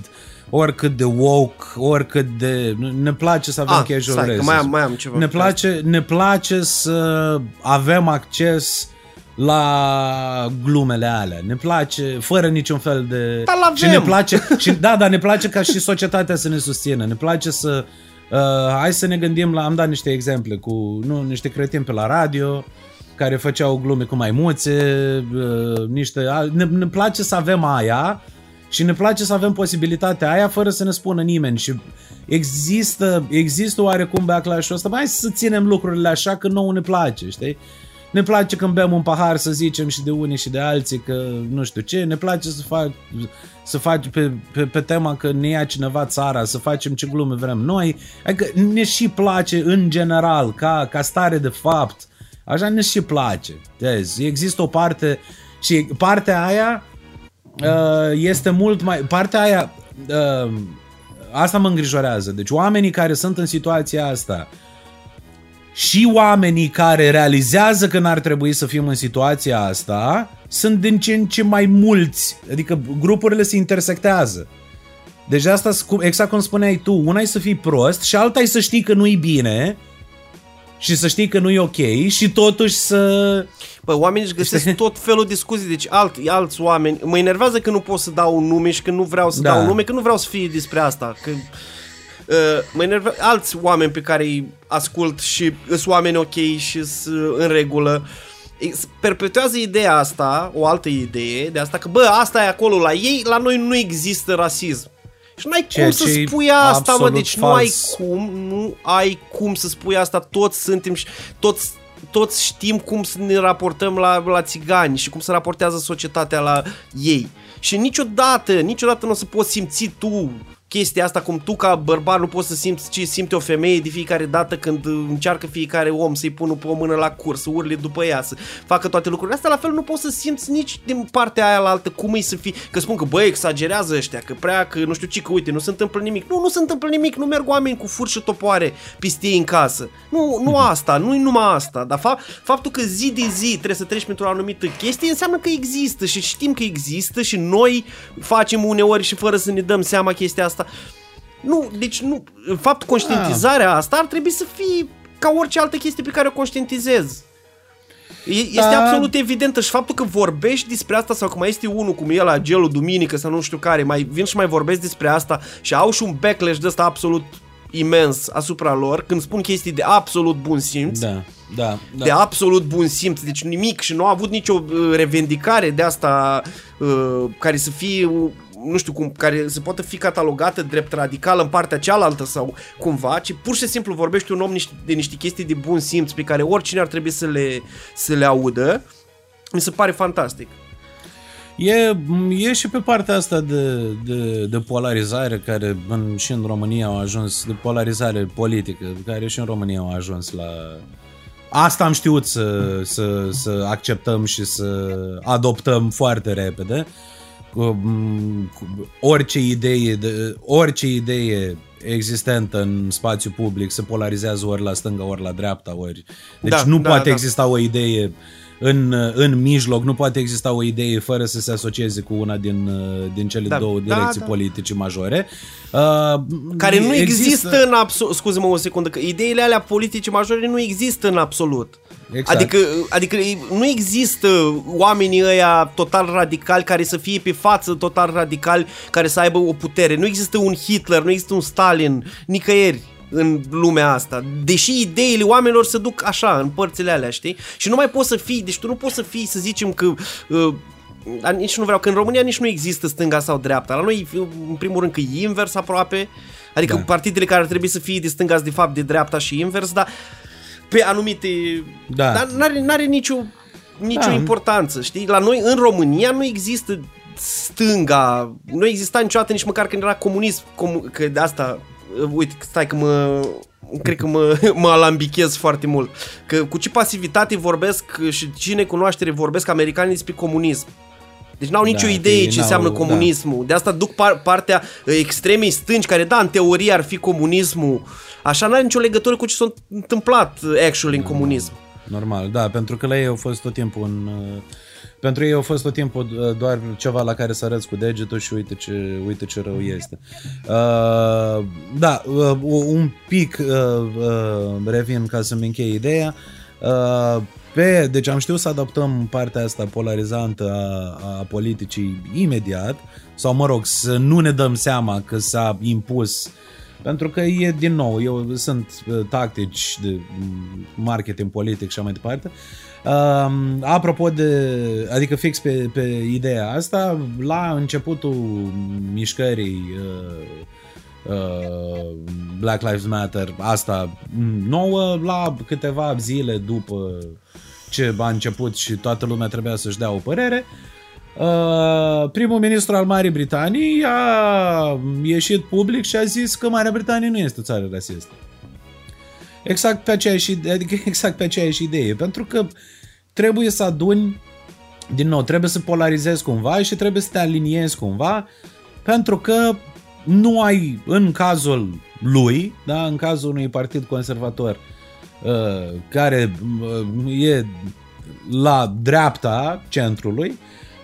oricât de woke, oricât de... Ne place să avem ah, casual stai, racism. Mai am, mai am ceva. Ne place, ne place să avem acces la glumele alea. Ne place, fără niciun fel de... Dar și ne place, [laughs] și, da, dar ne place ca și societatea să ne susțină. Ne place să... Uh, hai să ne gândim la... Am dat niște exemple cu nu, niște cretini pe la radio care făceau glume cu maimuțe, uh, niște... Ne, ne place să avem aia și ne place să avem posibilitatea aia fără să ne spună nimeni și există, există oarecum backlash-ul ăsta, mai să ținem lucrurile așa că nouă ne place, știi? Ne place când bem un pahar, să zicem, și de unii și de alții, că nu știu ce. Ne place să fac, să fac pe, pe, pe tema că ne ia cineva țara, să facem ce glume vrem noi. Adică ne și place în general, ca, ca stare de fapt. Așa ne și place. Deci, există o parte și partea aia uh, este mult mai... Partea aia... Uh, asta mă îngrijorează. Deci oamenii care sunt în situația asta și oamenii care realizează că n-ar trebui să fim în situația asta sunt din ce în ce mai mulți, adică grupurile se intersectează. Deci asta, exact cum spuneai tu, una e să fii prost și alta e să știi că nu-i bine și să știi că nu e ok și totuși să... Bă, oamenii își găsesc [laughs] tot felul de discuții, deci alt, alți oameni. Mă enervează că nu pot să dau un nume și că nu vreau să da. dau un nume, că nu vreau să fie despre asta. Că Uh, mă enervează alți oameni pe care îi ascult și sunt oameni ok și sunt în regulă. Perpetuează ideea asta, o altă idee, de asta că, bă, asta e acolo la ei, la noi nu există rasism. Și nu ai cum să spui asta, mă, deci fals. nu ai cum, nu ai cum să spui asta, toți suntem și toți toți știm cum să ne raportăm la, la țigani și cum se raportează societatea la ei. Și niciodată, niciodată nu o să poți simți tu chestia asta cum tu ca bărbat nu poți să simți ce simte o femeie de fiecare dată când încearcă fiecare om să-i pună pe o mână la curs, să urle după ea, să facă toate lucrurile astea, la fel nu poți să simți nici din partea aia la altă cum îi să fii, că spun că băi exagerează ăștia, că prea, că nu știu ce, că uite, nu se întâmplă nimic. Nu, nu se întâmplă nimic, nu merg oameni cu furși și topoare pistii în casă. Nu, nu mhm. asta, nu-i numai asta, dar fa- faptul că zi de zi trebuie să treci pentru o anumită chestie înseamnă că există și știm că există și noi facem uneori și fără să ne dăm seama chestia asta. Nu, deci nu, fapt conștientizarea asta ar trebui să fie ca orice altă chestie pe care o conștientizez. Este Da. absolut evidentă și faptul că vorbești despre asta sau că mai este unul cum e la gelul duminică sau nu știu care, mai vin și mai vorbesc despre asta și au și un backlash de ăsta absolut imens asupra lor când spun chestii de absolut bun simț. Da, da, da. de absolut bun simț, deci nimic și nu a avut nicio uh, revendicare de asta uh, care să fie uh, nu știu cum, care să poată fi catalogată drept radicală în partea cealaltă sau cumva, ci pur și simplu vorbește un om niște, de niște chestii de bun simț pe care oricine ar trebui să le, să le audă. Mi se pare fantastic. E, e și pe partea asta de, de, de polarizare care în, și în România au ajuns, de polarizare politică, care și în România au ajuns la... Asta am știut să, să, să acceptăm și să adoptăm foarte repede. Cu, m, cu orice idee, de, orice idee existentă în spațiu public se polarizează ori la stânga, ori la dreapta, ori... Deci Da, nu da, poate da. exista o idee în, în mijloc, nu poate exista o idee fără să se asocieze cu una din, din cele Da, două da, direcții da. politice majore. Uh, Care nu există, în absolut, scuze-mă o secundă, că ideile alea politice majore nu există în absolut. Exact. Adică, adică nu există oamenii ăia total radicali care să fie pe față total radicali, care să aibă o putere. Nu există un Hitler, nu există un Stalin, nicăieri în lumea asta. Deși ideile oamenilor se duc așa, în părțile alea, știi? Și nu mai poți să fii, deci tu nu poți să fii, să zicem că... Uh, dar nici nu vreau, că în România nici nu există stânga sau dreapta. La noi, în primul rând, că e invers aproape. Adică Da. partidele care ar trebui să fie de stânga sunt de fapt de dreapta și invers, dar pe anumite... Da. Dar n-are, n-are nicio, nicio Da. importanță, știi? La noi, în România, nu există stânga, nu exista niciodată nici măcar când era comunism, comu- că de asta, uh, uite, stai că mă, cred că mă, [laughs] mă alambichez foarte mult, că cu ce pasivitate vorbesc și ce necunoaștere vorbesc americanii despre comunism. Deci n-au nicio Da, idee ei ce n-au- înseamnă da. comunismul. De asta duc par- partea uh, extremei stângi, care da, în teorie ar fi comunismul. Așa n-are nicio legătură cu ce s-a întâmplat uh, actually în comunism. Normal, da, pentru că la ei au fost tot timpul un... uh, Pentru ei au fost tot timpul uh, doar ceva la care să arăți cu degetul și uite ce, uite ce rău este. Uh, da, uh, un pic uh, uh, revin ca să-mi închei ideea. Uh, pe, deci am știut să adaptăm partea asta polarizantă a, a politicii imediat, sau mă rog, să nu ne dăm seama că s-a impus pentru că e, din nou, eu sunt uh, tactici de mm, marketing politic și așa mai departe. Uh, apropo de, adică fix pe, pe ideea asta, la începutul mișcării uh, uh, Black Lives Matter, asta mm, nouă, la câteva zile după ce a început și toată lumea trebuia să-și dea o părere, Uh, primul ministru al Marii Britanii a ieșit public și a zis că Marea Britanie nu este o țară rasistă. Exact pe aceeași, ide- adică [laughs] exact pe aceeași idee, pentru că trebuie să aduni din nou, trebuie să polarizezi cumva și trebuie să te aliniezi cumva, pentru că nu ai, în cazul lui, da, în cazul unui partid conservator uh, care uh, e la dreapta centrului,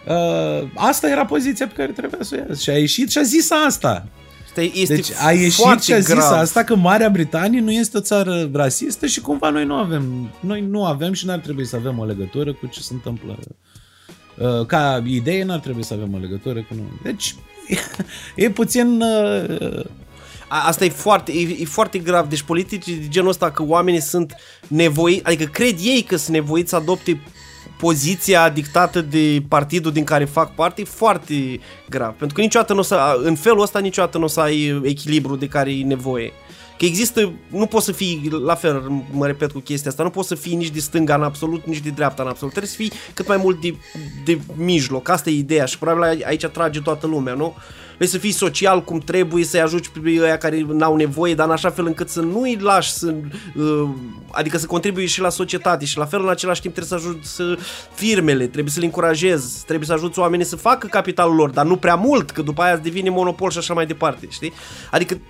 uh, asta era poziția pe care trebuia să o ia. Și a ieșit și a zis asta. Este, este Deci a ieșit foarte și a zis grav. asta că Marea Britanie nu este o țară rasistă și cumva noi nu avem, noi nu avem și n-ar trebui să avem o legătură cu ce se întâmplă. Uh, Ca idee n-ar trebui să avem o legătură cu noi. Deci [laughs] e puțin uh, A- Asta e foarte, e, e foarte grav. Deci politici de genul ăsta că oamenii sunt nevoiți, adică cred ei că sunt nevoiți să adopte poziția dictată de partidul din care fac parte, e foarte grav. Pentru că niciodată nu o să, în felul ăsta niciodată nu o să ai echilibru de care e nevoie. Că există, nu poți să fii, la fel mă repet cu chestia asta, nu poți să fii nici de stânga în absolut, nici de dreapta în absolut. Trebuie să fii cât mai mult de, de mijloc. Asta e ideea și probabil aici trage toată lumea, nu? Vrei să fii social cum trebuie, să-i ajuți pe ăia care n-au nevoie, dar în așa fel încât să nu-i lași să, uh, adică să contribui și la societate și la fel în același timp trebuie să ajuți uh, firmele, trebuie să le încurajezi, trebuie să ajuți oamenii să facă capitalul lor, dar nu prea mult, că după aia îți devine monopol și așa mai departe, știi? Adică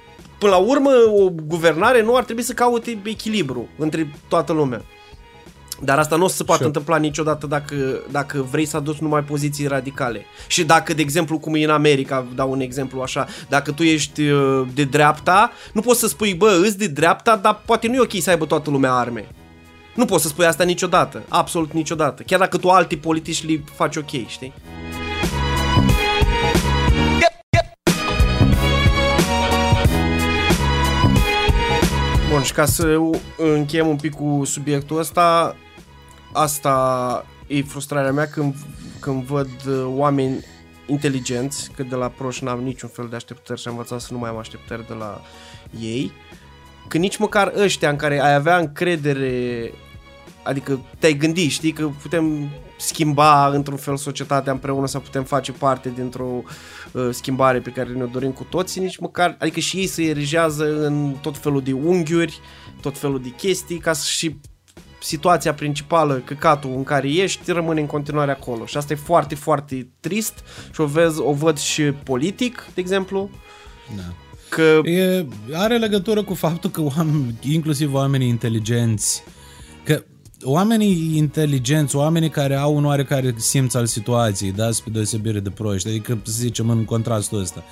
până la urmă o guvernare nu ar trebui să caute echilibru între toată lumea. Dar asta nu o să se poate Și- întâmpla niciodată dacă, dacă vrei să aduci numai poziții radicale. Și dacă, de exemplu, cum e în America, dau un exemplu așa, dacă tu ești uh, de dreapta, nu poți să spui, bă, îți de dreapta, dar poate nu e ok să aibă toată lumea arme. Nu poți să spui asta niciodată, absolut niciodată. Chiar dacă tu alții politici li faci ok, știi? Bun, și ca să încheiem un pic cu subiectul ăsta, asta e frustrarea mea când, când văd uh, oameni inteligenți, că de la proști n-am niciun fel de așteptări și am învățat să nu mai am așteptări de la ei, că nici măcar ăștia în care ai avea încredere, adică te-ai gândi, știi, că putem schimba într-un fel societatea împreună sau putem face parte dintr-o uh, schimbare pe care ne-o dorim cu toții, nici măcar, adică și ei se erigează în tot felul de unghiuri, tot felul de chestii, ca să și situația principală, căcatul în care ești, rămâne în continuare acolo. Și asta e foarte, foarte trist și o, vezi, o văd și politic, de exemplu. Da. Că... E, are legătură cu faptul că oameni, inclusiv oamenii inteligenți, că oamenii inteligenți, oamenii care au un oarecare simț al situației, da, spre deosebire de proști, adică să zicem în contrastul ăsta,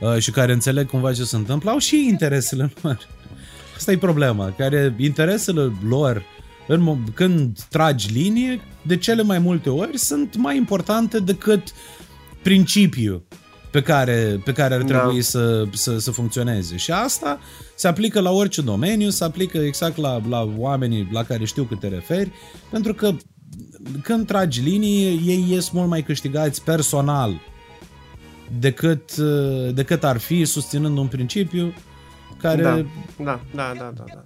uh, și care înțeleg cumva ce se întâmplă, au și interesele [laughs] lor. Asta e problema, care interesele lor în, când tragi linie, de cele mai multe ori sunt mai importante decât principiul pe care, pe care ar Da. trebui să, să, să funcționeze. Și asta se aplică la orice domeniu, se aplică exact la, la oamenii la care știu că te referi, pentru că când tragi linie, ei ies mult mai câștigați personal decât, decât ar fi susținând un principiu care... Da, da, da, da, da, da.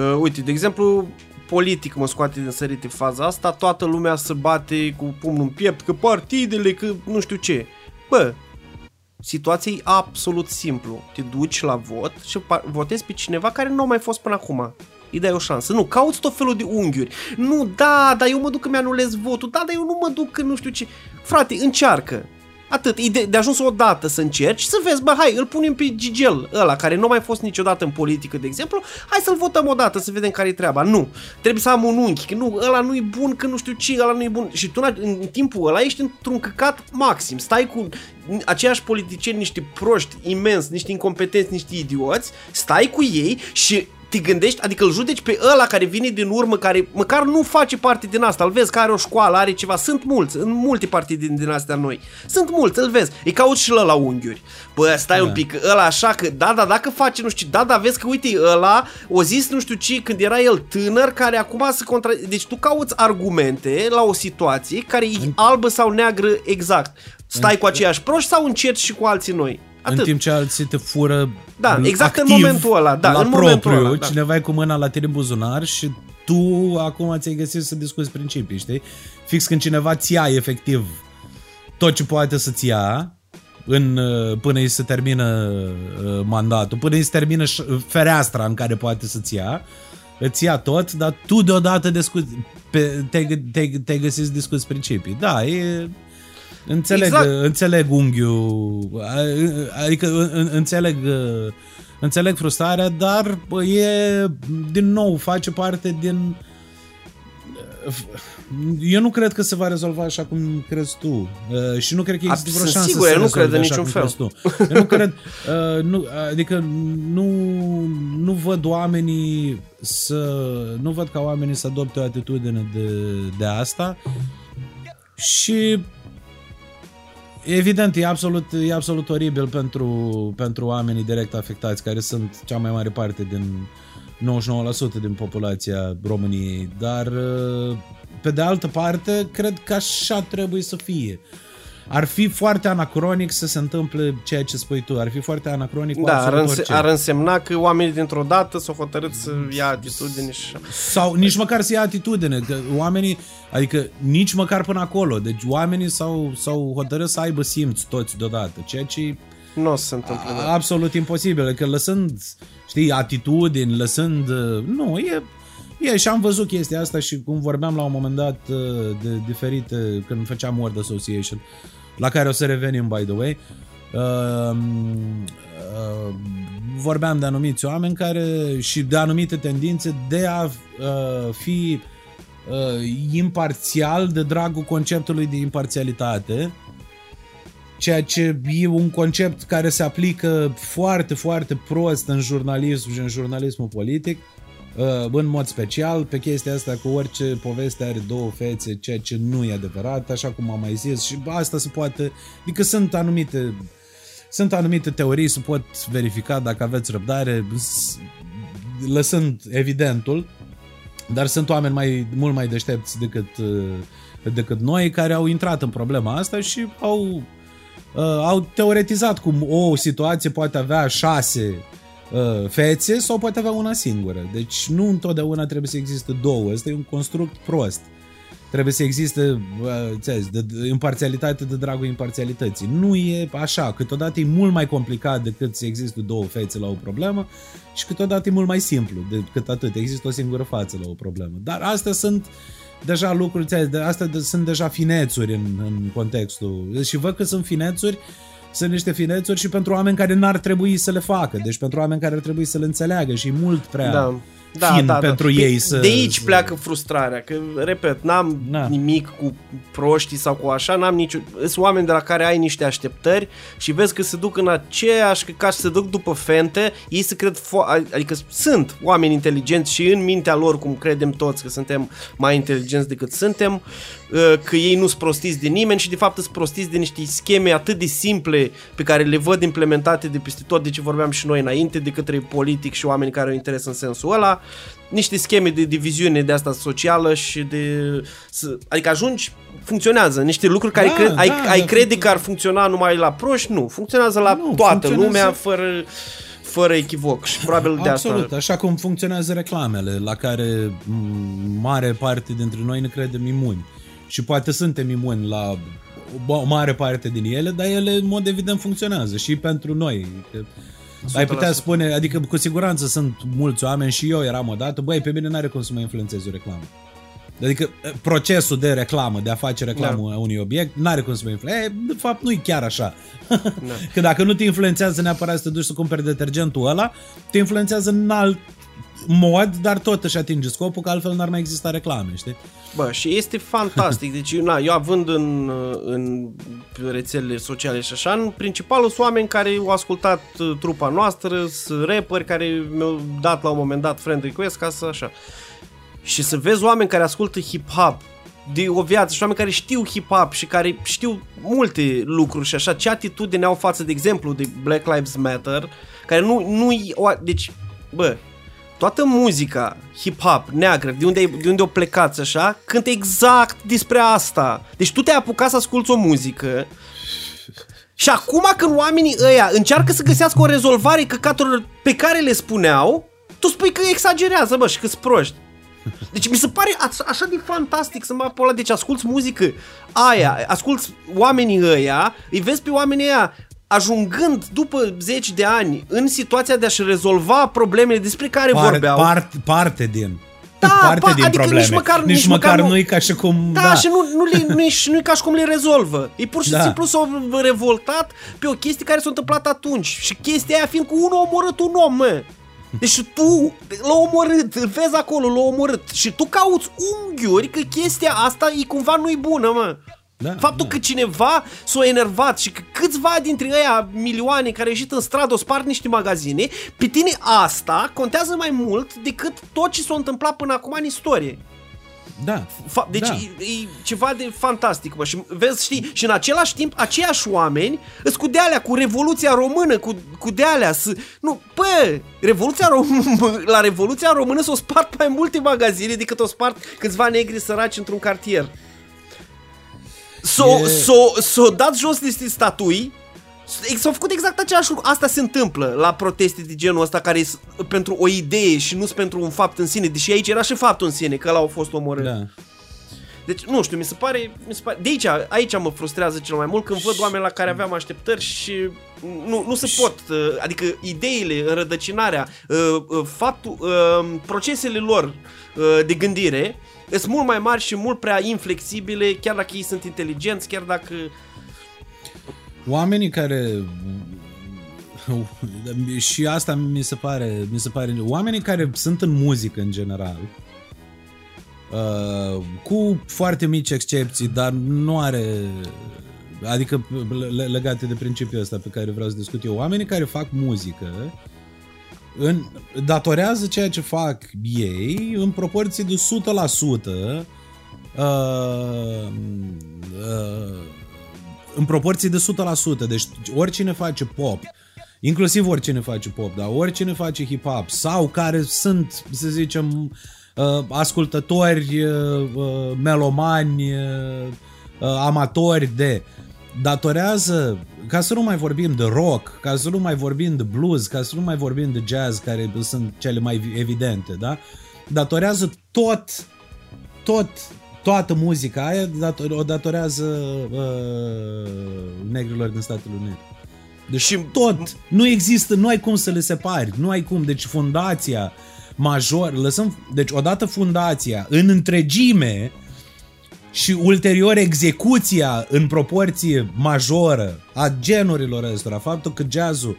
Uh, uite, de exemplu, politic mă scoate din sărite faza asta, toată lumea se bate cu pumnul în piept, că partidele, că nu știu ce. Bă, situația e absolut simplu. Te duci la vot și pa- votezi pe cineva care nu a mai fost până acum. Îi dai o șansă. Nu, cauți tot felul de unghiuri. Nu, da, dar eu mă duc că mi-anulez votul. Da, dar eu nu mă duc că nu știu ce. Frate, încearcă. Atât, e de, de ajuns o dată să încerci și să vezi, bă, hai, îl punem pe Gigel ăla, care nu a mai fost niciodată în politică, de exemplu, hai să-l votăm o dată, să vedem care e treaba. Nu, trebuie să am un unchi, că nu, ăla nu e bun, că nu știu ce, ăla nu e bun. Și tu în, în timpul ăla ești într-un căcat maxim, stai cu aceiași politicieni, niște proști imens, niște incompetenți, niște idioți, stai cu ei și te gândești, adică îl judeci pe ăla care vine din urmă, care măcar nu face parte din asta, îl vezi că are o școală, are ceva, sunt mulți, în multe partide din, din astea noi, sunt mulți, îl vezi, îi cauți și la la unghiuri. Bă, stai Da. un pic, ăla așa că, da, da, dacă face, nu știu, da, da, vezi că, uite, ăla o zis, nu știu ce, când era el tânăr, care acum se contra... Deci tu cauți argumente la o situație care e albă sau neagră exact. Stai cu aceiași proști sau încerci și cu alții noi? Atât. În timp ce alții te fură Da, exact în activ momentul ăla, da, la în momentul propriu, ăla, da. cineva e cu mâna la tine în buzunar și tu acum ți-ai găsit să discuți principii, știi? Fix când cineva ți ia efectiv tot ce poate să-ți ia în, uh, până îi se termină uh, mandatul, până îi se termină ș- fereastra în care poate să-ți ia, îți ia tot, dar tu deodată discuți, pe, te-ai, gă- te-ai, te-ai găsit să discuți principii. Da, e... Înțeleg, Exact. exact. înțeleg unghiul, a- adică în- în- înțeleg, uh, înțeleg frustrarea, dar bă, e, din nou, face parte din... Eu nu cred că se va rezolva așa cum crezi tu uh, și nu cred că există A, vreo sunt șansă sigur, să eu se nu cred rezolve în așa niciun cum fel. crezi tu. Eu nu cred, uh, nu, adică nu, nu văd oamenii să, nu văd ca oamenii să adopte o atitudine de, de asta și Evident, e absolut, e absolut oribil pentru, pentru oamenii direct afectați, care sunt cea mai mare parte din 99% din populația României, dar uh, pe de altă parte, cred că așa trebuie să fie. Ar fi foarte anacronic să se întâmple ceea ce spui tu, ar fi foarte anacronic cu Da, ar, absolut înse- orice. ar însemna că oamenii dintr-o dată s-au hotărât să ia atitudine și așa. Sau nici măcar să ia atitudine, că oamenii, adică nici măcar până acolo, deci oamenii s-au, s-au hotărât să aibă simț toți deodată, ceea ce Nu o să se întâmple. A- da. absolut imposibil, că lăsând, știi, atitudini, lăsând, uh, nu, e, e, și am văzut chestia asta și cum vorbeam la un moment dat uh, de diferite, când făceam Word Association, la care o să revenim, by the way, uh, uh, vorbeam de anumiți oameni care și de anumite tendințe de a uh, fi uh, imparțial de dragul conceptului de imparțialitate ceea ce e un concept care se aplică foarte, foarte prost în jurnalism și în jurnalismul politic. uh, în mod special pe chestia asta cu orice poveste are două fețe, ceea ce nu e adevărat, așa cum am mai zis și asta se poate, adică sunt anumite sunt anumite teorii, se pot verifica dacă aveți răbdare, lăsând evidentul, dar sunt oameni mai, mult mai deștepți decât, uh, decât noi care au intrat în problema asta și au, uh, au teoretizat cum o situație poate avea șase uh, fețe sau poate avea una singură. Deci nu întotdeauna trebuie să existe două. Asta e un construct prost. Trebuie să existe uh, de, de, imparțialitate de dragul imparțialității. Nu e așa. Câteodată e mult mai complicat decât să existe două fețe la o problemă și câteodată e mult mai simplu decât atât. Există o singură față la o problemă. Dar astea sunt deja lucruri, de astea sunt deja finețuri în, în contextul. Și văd că sunt finețuri sunt niște finețuri și pentru oameni care n-ar trebui să le facă, deci pentru oameni care ar trebui să le înțeleagă și mult prea da da, fin da, pentru da. ei să... De aici să... pleacă frustrarea, că, repet, n-am da. nimic cu proștii sau cu așa, n-am nicio... Sunt oameni de la care ai niște așteptări și vezi că se duc în aceeași, ca să se duc după fente, ei se cred, fo- adică sunt oameni inteligenți și în mintea lor, cum credem toți că suntem mai inteligenți decât suntem, uh, că ei nu sunt prostiți de nimeni și de fapt sunt prostiți de niște scheme atât de simple pe care le văd implementate de peste tot, de ce vorbeam și noi înainte, de către politic și oameni care au interes în sensul ăla niște scheme de diviziune de asta socială și de... Adică ajungi, funcționează, niște lucruri care da, cred, da, ai, da, ai da, crede că ar funcționa numai la proști, nu, funcționează la nu, toată lumea fără fără echivoc și probabil de Absolut, asta... așa cum funcționează reclamele, la care mare parte dintre noi ne credem imuni. Și poate suntem imuni la o mare parte din ele, dar ele în mod evident funcționează și pentru noi. 100%. Ai putea spune, adică cu siguranță sunt mulți oameni și eu eram odată, băi, pe mine n-are cum să mă influențeze o reclamă. Adică procesul de reclamă, de a face reclamă da. a unui obiect, n-are cum să mă influențeze. De fapt, nu e chiar așa. Da. [laughs] Că dacă nu te influențează neapărat să te duci să cumperi detergentul ăla, te influențează în alt mod, dar tot își atinge scopul, că altfel n-ar mai exista reclame, știi? Bă, și este fantastic. Deci, na, eu având în, în rețelele sociale și așa, în principal sunt oameni care au ascultat uh, trupa noastră, sunt rapperi care mi-au dat la un moment dat friend request ca să așa. Și să vezi oameni care ascultă hip-hop de o viață și oameni care știu hip-hop și care știu multe lucruri și așa, ce atitudine au față, de exemplu, de Black Lives Matter, care nu, nu deci, bă, toată muzica hip-hop neagră, de unde, de unde o plecați așa, cântă exact despre asta. Deci tu te-ai apucat să asculti o muzică și acum când oamenii ăia încearcă să găsească o rezolvare căcaturilor pe care le spuneau, tu spui că exagerează, bă, și că proști. Deci mi se pare așa de fantastic să mă apola. Deci asculti muzică aia, asculti oamenii ăia, îi vezi pe oamenii ăia ajungând după zeci de ani în situația de a-și rezolva problemele despre care Par, vorbeau. Part, parte din da, parte pa, din adică probleme. Nici măcar, nici, nici măcar, măcar nu, e ca și cum... Da, da. și nu, nu, le, nu, nu e ca și cum le rezolvă. E pur și da. simplu s-au revoltat pe o chestie care s-a întâmplat atunci. Și chestia aia fiind cu unul omorât un om, mă. Deci tu l-a omorât, îl vezi acolo, l-a omorât și tu cauți unghiuri că chestia asta e cumva nu-i bună, mă. Da, Faptul da. că cineva s-a enervat și că câțiva dintre ăia milioane care au ieșit în stradă o spart niște magazine, pe tine asta contează mai mult decât tot ce s-a întâmplat până acum în istorie. Da. Fa- deci da. E, e ceva de fantastic, mă. Și vezi, știi, și în același timp, aceiași oameni îți cu dealea, cu Revoluția Română, cu, cu dealea, să, nu, pă, Revoluția Română, la Revoluția Română s-o spart mai multe magazine decât o spart câțiva negri săraci într-un cartier. S-o, e... s-o, s-o dat jos niște statui S-au făcut exact același lucru. Asta se întâmplă la proteste de genul ăsta care e pentru o idee și nu pentru un fapt în sine. Deși aici era și faptul în sine, că ăla au fost omorât. Da. Deci, nu știu, mi se pare, mi se pare de aici, aici mă frustrează cel mai mult când văd oameni la care aveam așteptări și nu, nu se pot, uh, adică ideile, înrădăcinarea, uh, uh, faptul, procesele lor de gândire sunt mult mai mari și mult prea inflexibile, chiar dacă ei sunt inteligenți, chiar dacă... Oamenii care și asta mi se pare, mi se pare oamenii care sunt în muzică în general uh, cu foarte mici excepții, dar nu are adică legate de principiul ăsta pe care vreau să discut eu, oamenii care fac muzică în, datorează ceea ce fac ei în proporție de 100% uh, uh, în proporție de 100%. Deci oricine face pop, inclusiv oricine face pop, dar oricine face hip-hop sau care sunt, să zicem, uh, ascultători, uh, uh, melomani, uh, uh, amatori de datorează, ca să nu mai vorbim de rock, ca să nu mai vorbim de blues, ca să nu mai vorbim de jazz, care sunt cele mai evidente, da? Datorează tot, tot, toată muzica aia o datorează uh, negrilor din Statele Unite. Deci și tot, nu există, nu ai cum să le separi, nu ai cum, deci fundația major, lăsăm, deci odată fundația în întregime și ulterior execuția în proporție majoră a genurilor ăstora, faptul că jazzul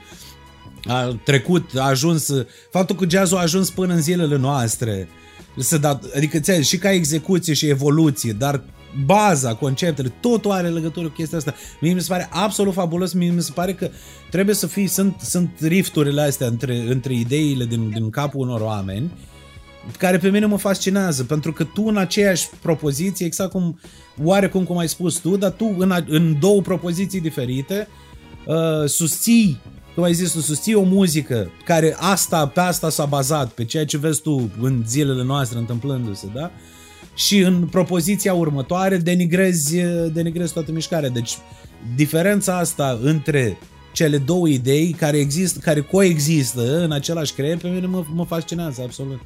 a trecut, a ajuns, faptul că jazzul a ajuns până în zilele noastre, să da, adică ți și ca execuție și evoluție, dar baza, conceptele, totul are legătură cu chestia asta. Mie mi se pare absolut fabulos, mie mi se pare că trebuie să fii, sunt, sunt rifturile astea între, între ideile din, din capul unor oameni care pe mine mă fascinează, pentru că tu în aceeași propoziție, exact cum, oarecum cum ai spus tu, dar tu în, în două propoziții diferite uh, susții, cum ai zis tu, susții o muzică care asta, pe asta s-a bazat, pe ceea ce vezi tu în zilele noastre întâmplându-se, da? Și în propoziția următoare denigrezi, denigrezi toată mișcarea. Deci diferența asta între cele două idei care există, care coexistă în același creier, pe mine mă, mă fascinează absolut.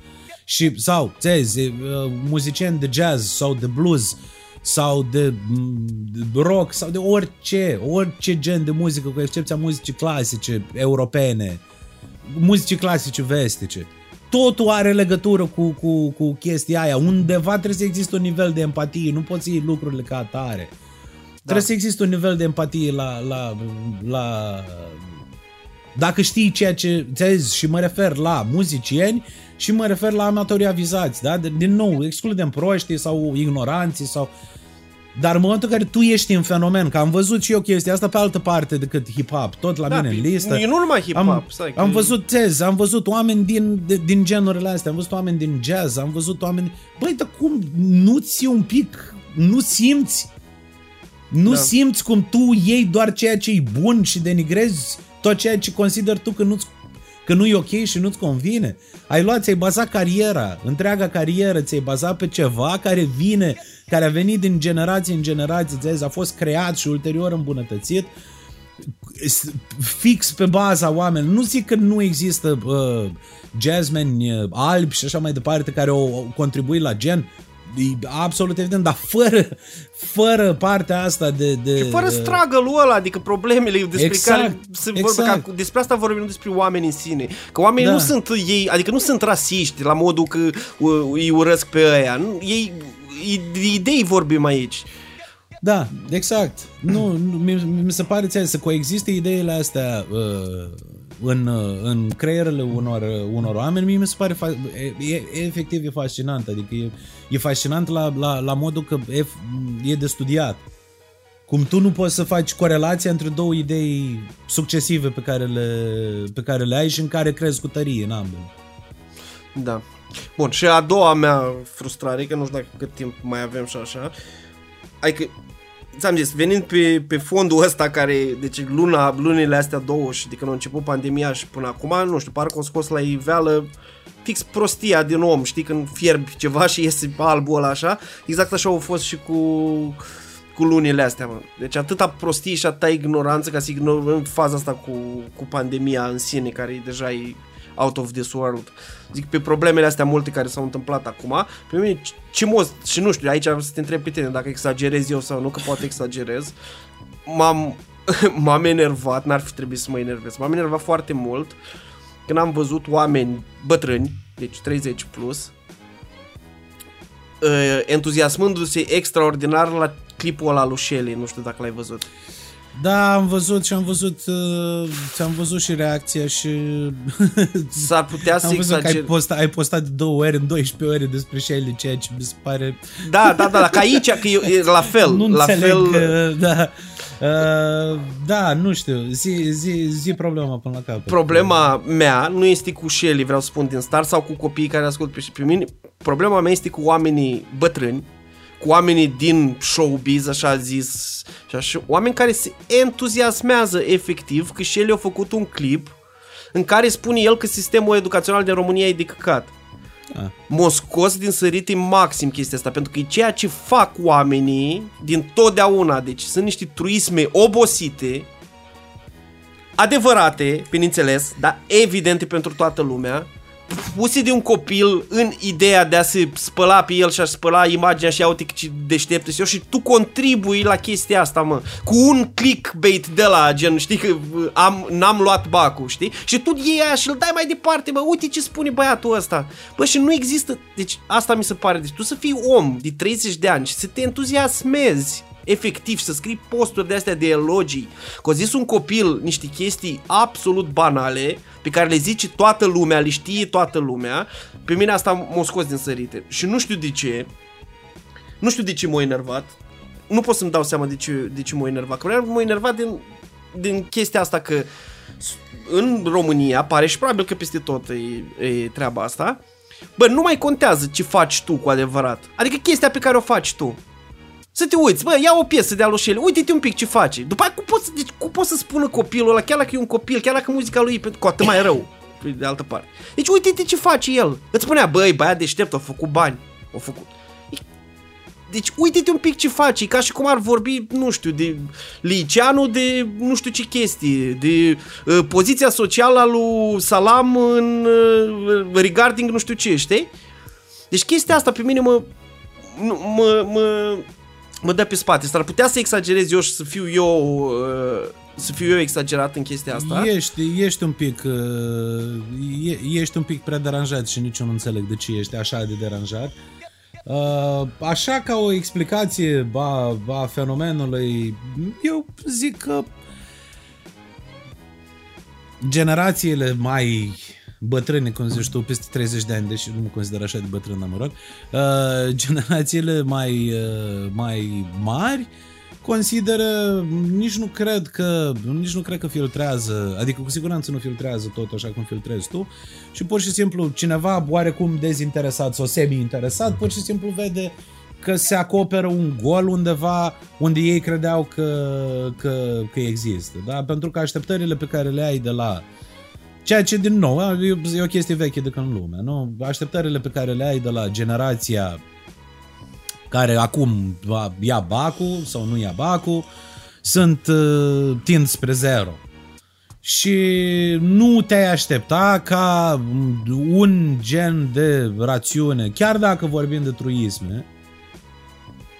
Și, sau, țezi, uh, muzicieni de jazz sau de blues sau de, de rock sau de orice, orice gen de muzică, cu excepția muzicii clasice europene, muzicii clasice vestice. Totul are legătură cu, cu, cu chestia aia. Undeva trebuie să existe un nivel de empatie, nu poți iei lucrurile ca atare. Da. Trebuie să existe un nivel de empatie la, la, la dacă știi ceea ce ți și mă refer la muzicieni și mă refer la amatorii avizați, da? Din nou, excludem proștii sau ignoranții sau... Dar în momentul în care tu ești în fenomen, că am văzut și eu chestia asta pe altă parte decât hip-hop, tot la da, mine în listă. Nu numai hip-hop, am, stai, am văzut tez, am văzut oameni din, de, din genurile astea, am văzut oameni din jazz, am văzut oameni... Băi, dar cum nu-ți un pic, nu simți nu da. simți cum tu iei doar ceea ce e bun și denigrezi tot ceea ce consideri tu că nu că nu e ok și nu-ți convine. Ai luat, ți-ai bazat cariera, întreaga carieră ți-ai bazat pe ceva care vine, care a venit din generație în generație, ți a fost creat și ulterior îmbunătățit fix pe baza oameni. Nu zic că nu există uh, jazzmeni uh, albi și așa mai departe care au contribuit la gen, e absolut evident, dar fără, fără partea asta de... de și fără struggle ăla, adică problemele despre exact, care se exact. vorbe, că despre asta vorbim, nu despre oameni în sine. Că oamenii da. nu sunt ei, adică nu sunt rasiști la modul că uh, îi urăsc pe ăia. Nu, ei, idei vorbim aici. Da, exact. Nu, nu mi, mi se pare ți să coexiste ideile astea uh, în, în creierele unor, unor oameni, mie mi se pare fa- e, e, efectiv e fascinant, adică e, e fascinant la, la, la modul că e, e de studiat. Cum tu nu poți să faci corelația între două idei succesive pe care le, pe care le ai și în care crezi cu tărie în ambele. Da. Bun, și a doua mea frustrare, că nu știu dacă cât timp mai avem și așa, adică ți-am zis, venind pe, pe fondul ăsta care, deci luna, lunile astea două și de când a început pandemia și până acum, nu știu, parcă o scos la iveală fix prostia din om, știi, când fierbi ceva și iese albul ăla așa, exact așa au fost și cu cu lunile astea, mă. Deci atâta prostie și atâta ignoranță ca să ignorăm faza asta cu, cu pandemia în sine, care deja e out of this world. Zic, pe problemele astea multe care s-au întâmplat acum, pe mine ce moz, și nu știu, aici să te întreb pe tine dacă exagerez eu sau nu, că poate exagerez, m-am, [laughs] m-am enervat, n-ar fi trebuit să mă enervez, m-am enervat foarte mult când am văzut oameni bătrâni, deci 30 plus, uh, entuziasmându-se extraordinar la clipul ăla lui Shelley, nu știu dacă l-ai văzut. Da, am văzut și am văzut uh, am văzut și reacția și [laughs] s-ar putea să am văzut exager... că ai postat, ai postat de două ori în 12 ore despre Shelley, ceea ce mi se pare Da, da, da, că aici că e, e la fel, nu la înțeleg, fel că, da. Uh, da, nu știu. Zi, zi, zi problema până la capăt. Problema mea nu este cu Shelly, vreau să spun din start, sau cu copiii care ascult pe, pe mine. Problema mea este cu oamenii bătrâni, cu oamenii din showbiz, așa zis, și așa, oameni care se entuziasmează efectiv că Shelly a făcut un clip în care spune el că sistemul educațional din România e de căcat. Ah. M-a scos din sărite maxim chestia asta, pentru că e ceea ce fac oamenii din totdeauna. Deci sunt niște truisme obosite, adevărate, bineînțeles, dar evidente pentru toată lumea, puse de un copil în ideea de a se spăla pe el și a spăla imaginea și uite ce deștept și eu și tu contribui la chestia asta, mă, cu un clickbait de la gen, știi că am, n-am luat bacul, știi? Și tu iei aia și îl dai mai departe, bă, uite ce spune băiatul ăsta. Bă, și nu există, deci asta mi se pare, deci tu să fii om de 30 de ani și să te entuziasmezi efectiv să scrii posturi de astea de elogii, că a zis un copil niște chestii absolut banale pe care le zice toată lumea, le știe toată lumea, pe mine asta m-a scos din sărite. Și nu știu de ce, nu știu de ce m-a enervat, nu pot să-mi dau seama de ce, de ce m-a enervat, că m-a enervat din, din chestia asta că în România, pare și probabil că peste tot e, e treaba asta, bă, nu mai contează ce faci tu cu adevărat. Adică chestia pe care o faci tu. Să te uiți, bă, ia o piesă de Alușele, uite-te un pic ce face. După aia, cum poți, deci, cum poți să spună copilul ăla, chiar dacă e un copil, chiar dacă muzica lui e cu atât mai rău, pe de altă parte. Deci uite-te ce face el. Îți spunea, băi, băiat deștept, a făcut bani. A făcut. Deci uite-te un pic ce face, e ca și cum ar vorbi, nu știu, de liceanul de nu știu ce chestie, de uh, poziția socială a lui Salam în uh, regarding nu știu ce, știi? Deci chestia asta pe mine mă, mă, mă, mă dă pe spate. S-ar putea să exagerez eu și să fiu eu uh, să fiu eu exagerat în chestia asta. Ești, ești un pic uh, e, ești un pic prea deranjat și nici eu nu înțeleg de ce ești așa de deranjat. Uh, așa ca o explicație a, a fenomenului, eu zic că generațiile mai bătrâne, cum zici tu, peste 30 de ani, deși nu mă consider așa de bătrân, mă rog, uh, [laughs] generațiile mai, uh, mai mari consideră, nici nu cred că, nici nu cred că filtrează, adică cu siguranță nu filtrează tot așa cum filtrezi tu și pur și simplu cineva oarecum dezinteresat sau semi-interesat, pur și simplu vede că se acoperă un gol undeva unde ei credeau că, că, că există. Da? Pentru că așteptările pe care le ai de la Ceea ce, din nou, e o chestie veche de când lume, nu? Așteptările pe care le ai de la generația care acum ia bacul sau nu ia bacul, sunt uh, tind spre zero. Și nu te-ai aștepta ca un gen de rațiune, chiar dacă vorbim de truisme,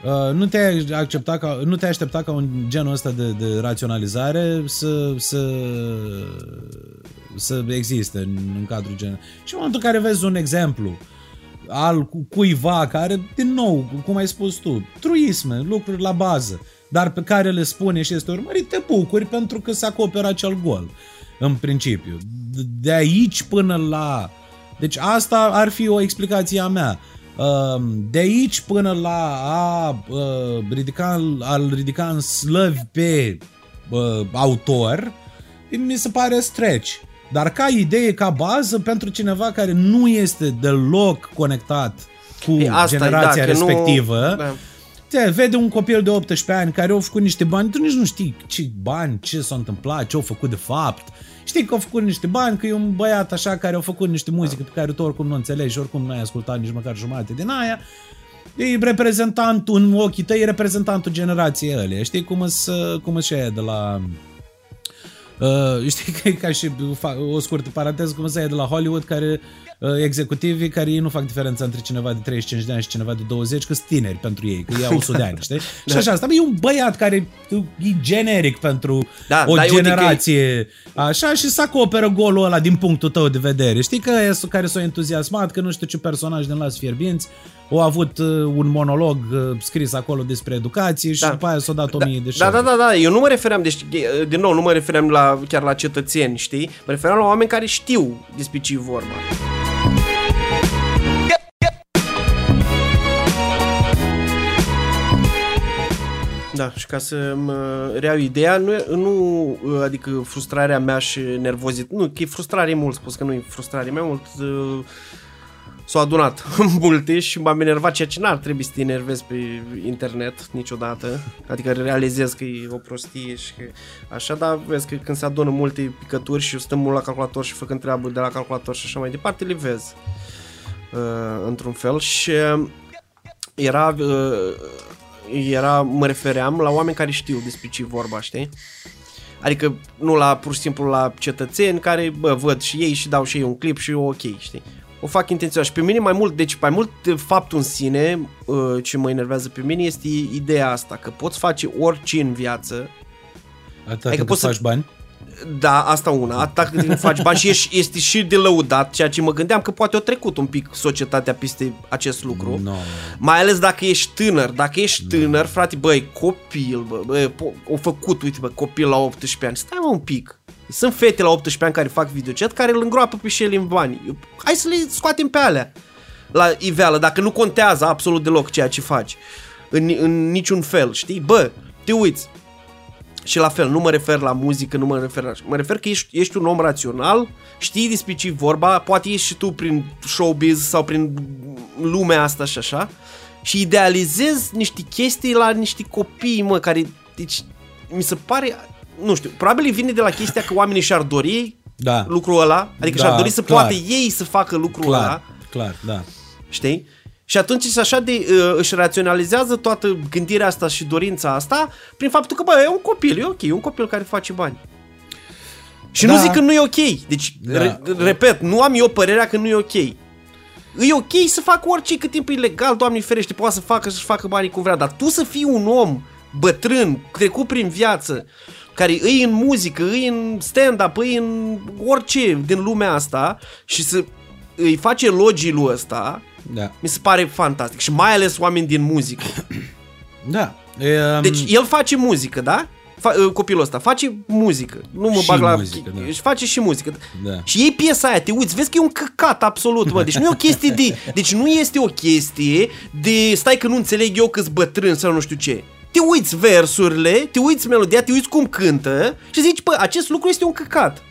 Uh, nu te-ai accepta ca, nu te-ai aștepta ca un genul ăsta de, de raționalizare să, să, să existe în, în cadrul gen. Și în momentul în care vezi un exemplu al cuiva care, din nou, cum ai spus tu, truisme, lucruri la bază, dar pe care le spune și este urmărit, te bucuri pentru că se acoperă acel gol, în principiu. De aici până la... Deci asta ar fi o explicație a mea. De aici până la a ridica, al ridica în slăvi pe autor, mi se pare stretch. Dar ca idee, ca bază, pentru cineva care nu este deloc conectat cu e, asta generația e, da, respectivă, nu... da. Te, vede un copil de 18 ani care au făcut niște bani, tu nici nu știi ce bani, ce s-a întâmplat, ce au făcut de fapt. Știi că au făcut niște bani, că e un băiat așa care au făcut niște muzică pe care tu oricum nu înțelegi și oricum nu ai ascultat nici măcar jumătate din aia. E reprezentantul în ochii tăi, e reprezentantul generației ălea. Știi cum sunt cum și aia de la Uh, [laughs] știi că e ca și o scurtă paranteză, cum să de la Hollywood, care uh, executivii care ei nu fac diferența între cineva de 35 de ani și cineva de 20, că sunt tineri pentru ei, că ei au 100 de ani, știi? [laughs] da. Și așa, asta e un băiat care e generic pentru da, o generație, că... așa, și să acoperă golul ăla din punctul tău de vedere. Știi că e care s-au entuziasmat, că nu știu ce personaj din Las Fierbinți au avut uh, un monolog uh, scris acolo despre educație și da. după aia s-au dat o da, mie de da, da, da, da, eu nu mă refeream, deci, din nou, nu mă refeream la, chiar la cetățeni, știi? Mă refeream la oameni care știu despre ce vorba. Da, și ca să mă reau ideea, nu, nu adică frustrarea mea și nervozit, nu, că e frustrare mult spus, că nu e frustrare, mai mult uh, s-au adunat [laughs] multe și m-am enervat ceea ce n-ar trebui să te enervezi pe internet niciodată. Adică realizez că e o prostie și că așa, dar vezi că când se adună multe picături și stăm mult la calculator și făcând treabă de la calculator și așa mai departe, le vezi uh, într-un fel și uh, era, uh, era, mă refeream la oameni care știu despre ce vorba, știi? Adică nu la pur și simplu la cetățeni care bă, văd și ei și dau și ei un clip și ok, știi? O fac intenționat și pe mine mai mult, deci mai mult faptul în sine uh, ce mă enervează pe mine este ideea asta, că poți face orice în viață. Atâta adică poți să faci bani? Da, asta una, atâta cât faci bani și ești, [laughs] este și de lăudat, ceea ce mă gândeam că poate o trecut un pic societatea peste acest lucru. No. Mai ales dacă ești tânăr, dacă ești no. tânăr, frate, băi, copil, bă, bă, o făcut, uite, bă, copil la 18 ani, stai mă un pic, sunt fete la 18 ani care fac videochat care îl îngroapă pe și el în bani. Hai să le scoatem pe alea la iveală, dacă nu contează absolut deloc ceea ce faci. În, în niciun fel, știi? Bă, te uiți. Și la fel, nu mă refer la muzică, nu mă refer la... Mă refer că ești, ești un om rațional, știi despre ce vorba, poate ești și tu prin showbiz sau prin lumea asta și așa, și idealizezi niște chestii la niște copii, mă, care... Deci, mi se pare nu știu, probabil vine de la chestia că oamenii și-ar dori da. lucrul ăla, adică da, și-ar dori să clar. poată ei să facă lucrul clar, ăla. Clar, da. Știi? Și atunci și așa de, uh, își raționalizează toată gândirea asta și dorința asta prin faptul că, bă, e un copil, e ok, e un copil care face bani. Și da. nu zic că nu e ok. Deci, da. re, repet, nu am eu părerea că nu e ok. E ok să facă orice cât timp e legal, Doamne ferește, poate să facă și să facă banii cum vrea, dar tu să fii un om bătrân, trecut prin viață, care îi în muzică, îi în stand-up, îi în orice din lumea asta și să îi face elogii ăsta, da. mi se pare fantastic. Și mai ales oameni din muzică. [clears throat] Da. E, um... Deci el face muzică, da? Fa- uh, copilul ăsta face muzică. Nu mă bag la... Muzică, da. Și face și muzică. Da. Și ei piesa aia, te uiți, vezi că e un căcat absolut, mă. Deci nu e o chestie de... [laughs] Deci nu este o chestie de... Stai că nu înțeleg eu că-s bătrân sau nu știu ce te uiți versurile, te uiți melodia, te uiți cum cântă și zici, pă, acest lucru este un căcat.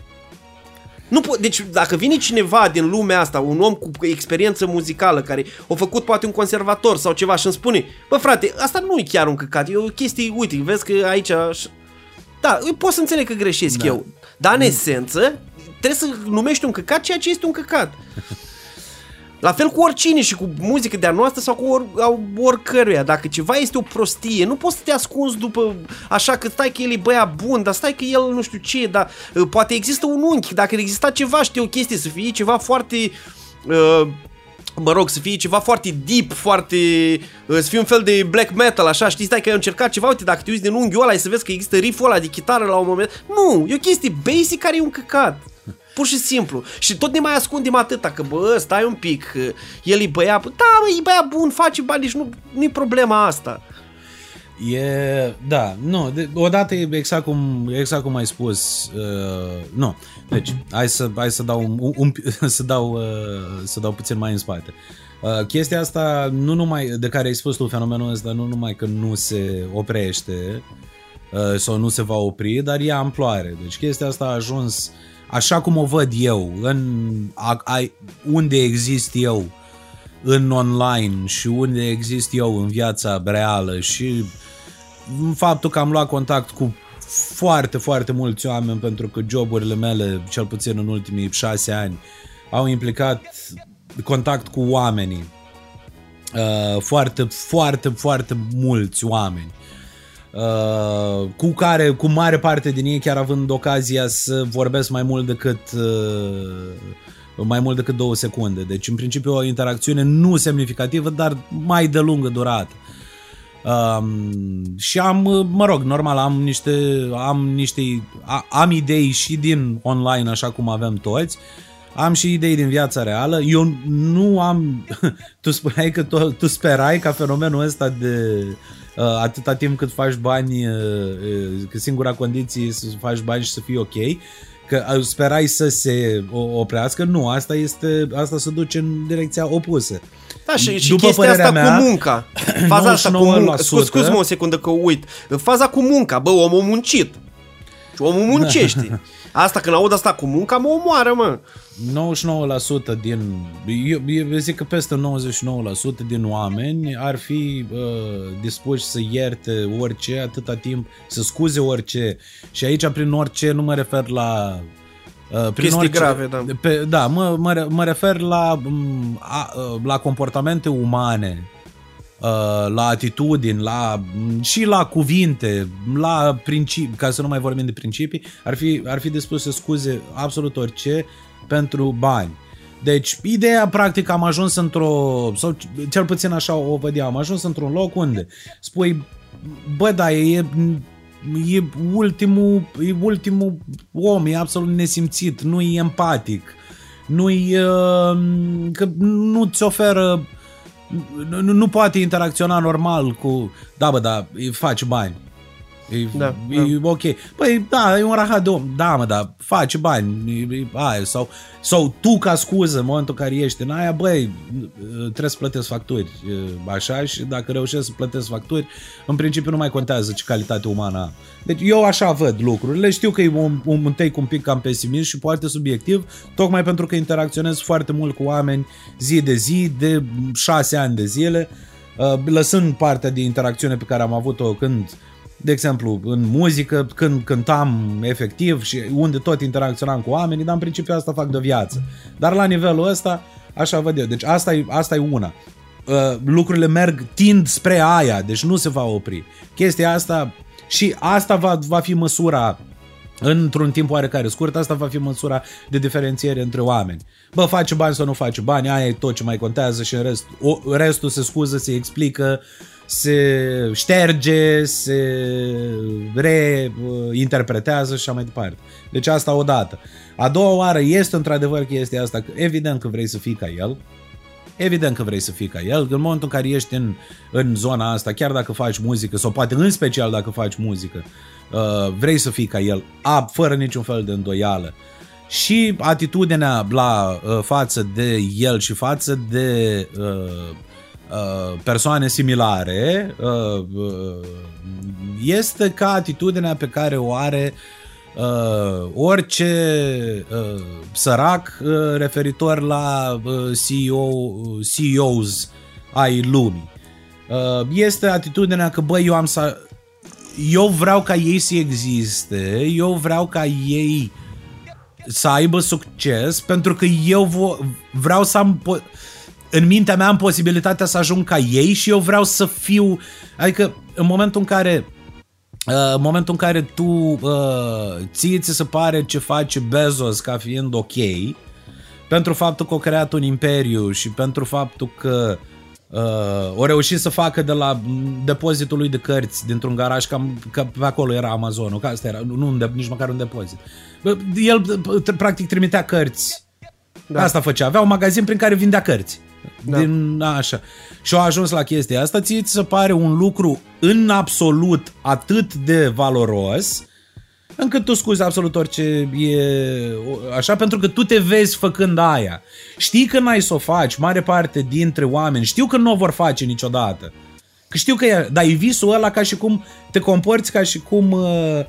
Nu po- deci dacă vine cineva din lumea asta, un om cu experiență muzicală care a făcut poate un conservator sau ceva și îmi spune, bă frate, asta nu e chiar un căcat, e o chestie, uite, vezi că aici... Da, pot să înțeleg că greșesc da. eu, dar în esență trebuie să numești un căcat ceea ce este un căcat. La fel cu oricine și cu muzică de-a noastră sau cu or, oricăruia. Dacă ceva este o prostie, nu poți să te ascunzi după așa că stai că el e băia bun, dar stai că el nu știu ce, dar uh, poate există un unchi. Dacă exista ceva, știu o chestie, să fie ceva foarte... Uh, mă rog, să fie ceva foarte deep, foarte... Uh, să fie un fel de black metal, așa, știi, stai că ai încercat ceva, uite, dacă te uiți din unghiul ăla, să vezi că există riff-ul ăla de chitară la un moment. Nu, e o chestie basic care e un căcat. Pur și simplu. Și tot ne mai ascundem atâta, că bă, stai un pic, el e băiat, da, bă, e băiat bun, face bani, deci nu, nu-i problema asta. E, da, nu, de, odată e exact cum, exact cum ai spus, uh, nu, deci hai să, hai să dau, un, un, [laughs] să, dau, uh, să dau puțin mai în spate. Uh, chestia asta, nu numai, de care ai spus tu fenomenul ăsta, nu numai că nu se oprește uh, sau nu se va opri, dar e amploare. Deci chestia asta a ajuns uh, așa cum o văd eu, în, a, a, unde exist eu în online și unde exist eu în viața reală și faptul că am luat contact cu foarte, foarte mulți oameni pentru că joburile mele, cel puțin în ultimii șase ani, au implicat contact cu oamenii. Uh, foarte, foarte, foarte mulți oameni. Uh, cu care, cu mare parte din ei chiar având ocazia să vorbesc mai mult decât uh, mai mult decât două secunde. Deci, în principiu, o interacțiune nu semnificativă, dar mai de lungă durată. Um, și am, mă rog, normal, am niște, am niște, am idei și din online, așa cum avem toți, am și idei din viața reală. Eu nu am, [laughs] tu spuneai că tu, tu sperai ca fenomenul ăsta de Uh, atâta timp cât faci bani, uh, uh, că singura condiție e să faci bani și să fii ok. că sperai să se oprească, nu, asta este, asta se duce în direcția opusă. Da, și, și După chestia asta mea, cu munca. [clears throat] Faza asta cu munca. Scuz, scuz mă o secundă că uit. Faza cu munca, bă, omul muncit. Și omul muncește. [laughs] Asta, când aud asta cu munca, mă omoară, mă. 99% din... Eu, eu zic că peste 99% din oameni ar fi uh, dispuși să ierte orice atâta timp, să scuze orice. Și aici, prin orice, nu mă refer la Uh, prin Chestii orice, grave, da. Pe, da, mă, mă, mă refer la, mm, a, uh, la comportamente umane, uh, la atitudini, la, mm, și la cuvinte, la principii, ca să nu mai vorbim de principii, ar fi, ar fi dispus să scuze absolut orice pentru bani. Deci, ideea, practic, am ajuns într-o, sau cel puțin așa o văd am ajuns într-un loc unde spui, bă, da, e, e ultimul, e ultimul om, e absolut nesimțit, nu e empatic, nu e, că nu-ți oferă, nu, nu poate interacționa normal cu, da bă, da, faci bani, E, da, e da. ok. Păi da, e un rahat de om. Da, mă, dar faci bani. E, e, aia. Sau, sau tu ca scuză în momentul în care ești în aia, băi, trebuie să plătesc facturi. Așa și dacă reușesc să plătesc facturi, în principiu nu mai contează ce calitate umană am. Deci eu așa văd lucrurile. Știu că e un, un, un take un pic cam pesimist și poate subiectiv, tocmai pentru că interacționez foarte mult cu oameni zi de zi, de șase ani de zile, lăsând partea de interacțiune pe care am avut-o când de exemplu, în muzică, când cântam efectiv și unde tot interacționam cu oamenii, dar în principiu asta fac de viață. Dar la nivelul ăsta, așa văd eu. Deci asta e, asta e una. Uh, lucrurile merg, tind spre aia, deci nu se va opri. Chestia asta și asta va, va fi măsura într-un timp oarecare scurt, asta va fi măsura de diferențiere între oameni. Bă, face bani sau nu face bani, aia e tot ce mai contează și în rest, o, restul se scuză, se explică, uh, se șterge, se reinterpretează și așa mai departe. Deci asta odată. A doua oară este într-adevăr chestia asta, că evident că vrei să fii ca el, evident că vrei să fii ca el, în momentul în care ești în, în zona asta, chiar dacă faci muzică, sau poate în special dacă faci muzică, uh, vrei să fii ca el, a, fără niciun fel de îndoială. Și atitudinea la uh, față de el și față de uh, Uh, persoane similare uh, uh, este ca atitudinea pe care o are orice sărac referitor la CEO, CEOs ai lumii. Este atitudinea că, băi, eu am să... Eu vreau ca ei să existe, eu vreau ca ei să aibă succes, pentru că eu vreau să am în mintea mea am posibilitatea să ajung ca ei și eu vreau să fiu, adică în momentul în care Uh, în momentul în care tu uh, ție ți se pare ce face Bezos ca fiind ok, pentru faptul că a creat un imperiu și pentru faptul că uh, o reușit să facă de la depozitul lui de cărți dintr-un garaj, cam, că pe acolo era Amazonul, că asta era, nu un de, nici măcar un depozit. El practic trimitea cărți. Da. Asta făcea. Avea un magazin prin care vindea cărți. Da. Din, așa. Și au ajuns la chestia asta, ție ți se pare un lucru în absolut atât de valoros, încât tu scuzi absolut orice e așa, pentru că tu te vezi făcând aia. Știi că n-ai să o faci, mare parte dintre oameni, știu că nu o vor face niciodată. Că știu că e, dar e visul ăla ca și cum te comporți ca și cum uh,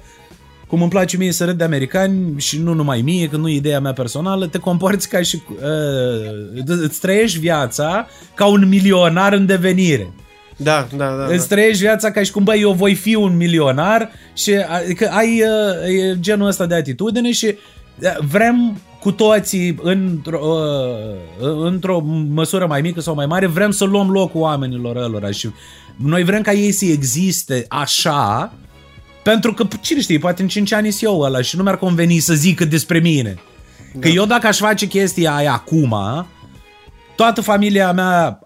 cum îmi place mie să râd de americani și nu numai mie, că nu e ideea mea personală, te comporți ca și... Uh, îți trăiești viața ca un milionar în devenire. Da, da, da. Îți trăiești viața ca și cum, băi, eu voi fi un milionar și adică ai uh, genul ăsta de atitudine și uh, vrem cu toții într-o, uh, într-o măsură mai mică sau mai mare, vrem să luăm locul oamenilor ălora și noi vrem ca ei să existe așa pentru că, cine știe, poate în 5 ani eu ăla și nu mi-ar conveni să zică despre mine. Că da. eu dacă aș face chestia aia acum, toată familia mea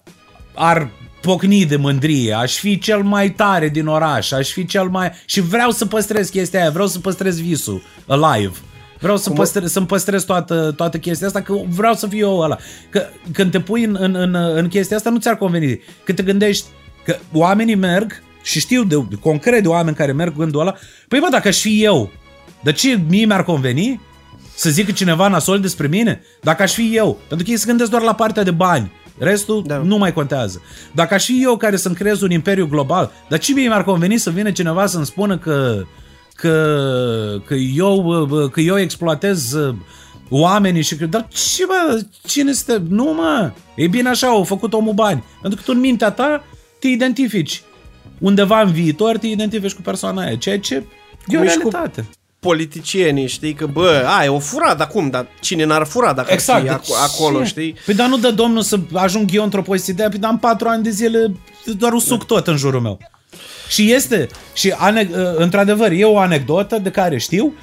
ar pocni de mândrie, aș fi cel mai tare din oraș, aș fi cel mai... Și vreau să păstrez chestia aia, vreau să păstrez visul alive. Vreau să păstrez, să-mi păstrez toată, toată chestia asta, că vreau să fiu eu ăla. Că când te pui în, în, în, în chestia asta, nu ți-ar conveni. Când te gândești că oamenii merg și știu de, concret de oameni care merg gândul ăla, păi bă, dacă aș fi eu, de ce mie mi-ar conveni? Să zică cineva nasol despre mine? Dacă aș fi eu. Pentru că ei se gândesc doar la partea de bani. Restul da. nu mai contează. Dacă aș fi eu care să-mi creez un imperiu global, dar ce mie mi-ar conveni să vină cineva să-mi spună că, că, că, eu, că eu exploatez uh, oamenii și că, dar ce mă, cine este? Nu mă, e bine așa, au făcut omul bani. Pentru că tu în mintea ta te identifici. Undeva în viitor te identifici cu persoana aia, ceea ce e o realitate. Cu politicienii, știi, că bă, ai, o furat acum, dar cine n-ar fura dacă exact, ar fi ac- acolo, ce? știi? Păi dar nu dă domnul să ajung eu într-o poziție de aia, păi dar am patru ani de zile doar suc da. tot în jurul meu. Și este, și ane- într-adevăr, e o anecdotă de care știu, Uh, uh,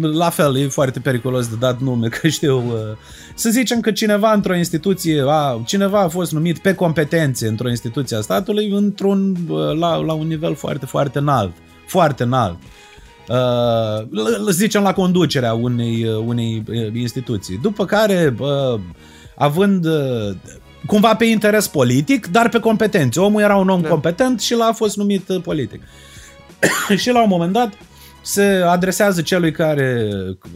la fel, e foarte periculos de dat nume, [laughs] că știu. Uh, să zicem că cineva într-o instituție, a, cineva a fost numit pe competențe într-o instituție a statului într-un, uh, la, la un nivel foarte, foarte înalt. Foarte înalt. Uh, zicem la conducerea unei, uh, unei instituții. După care, uh, având uh, cumva pe interes politic, dar pe competențe. Omul era un om da. competent și l-a fost numit politic. [coughs] și la un moment dat, se adresează celui care,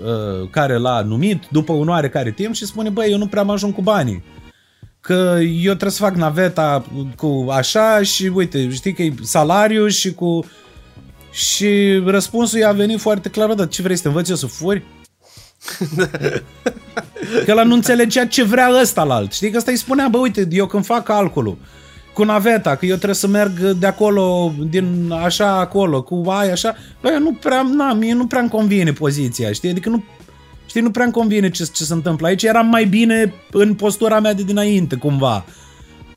uh, care l-a numit după un oarecare timp și spune, băi, eu nu prea mă ajung cu banii. Că eu trebuie să fac naveta cu așa și uite, știi că e salariu și cu... Și răspunsul i-a venit foarte clar, dar ce vrei să te învăț eu să furi? [laughs] că ăla nu înțelegea ce vrea ăsta la alt. Știi că ăsta îi spunea, bă, uite, eu când fac calculul, cu naveta, că eu trebuie să merg de acolo, din așa acolo, cu aia așa, bă, nu prea, na, mie nu prea îmi convine poziția, știi? Adică nu, știi, nu prea îmi convine ce, ce se întâmplă aici, eram mai bine în postura mea de dinainte, cumva.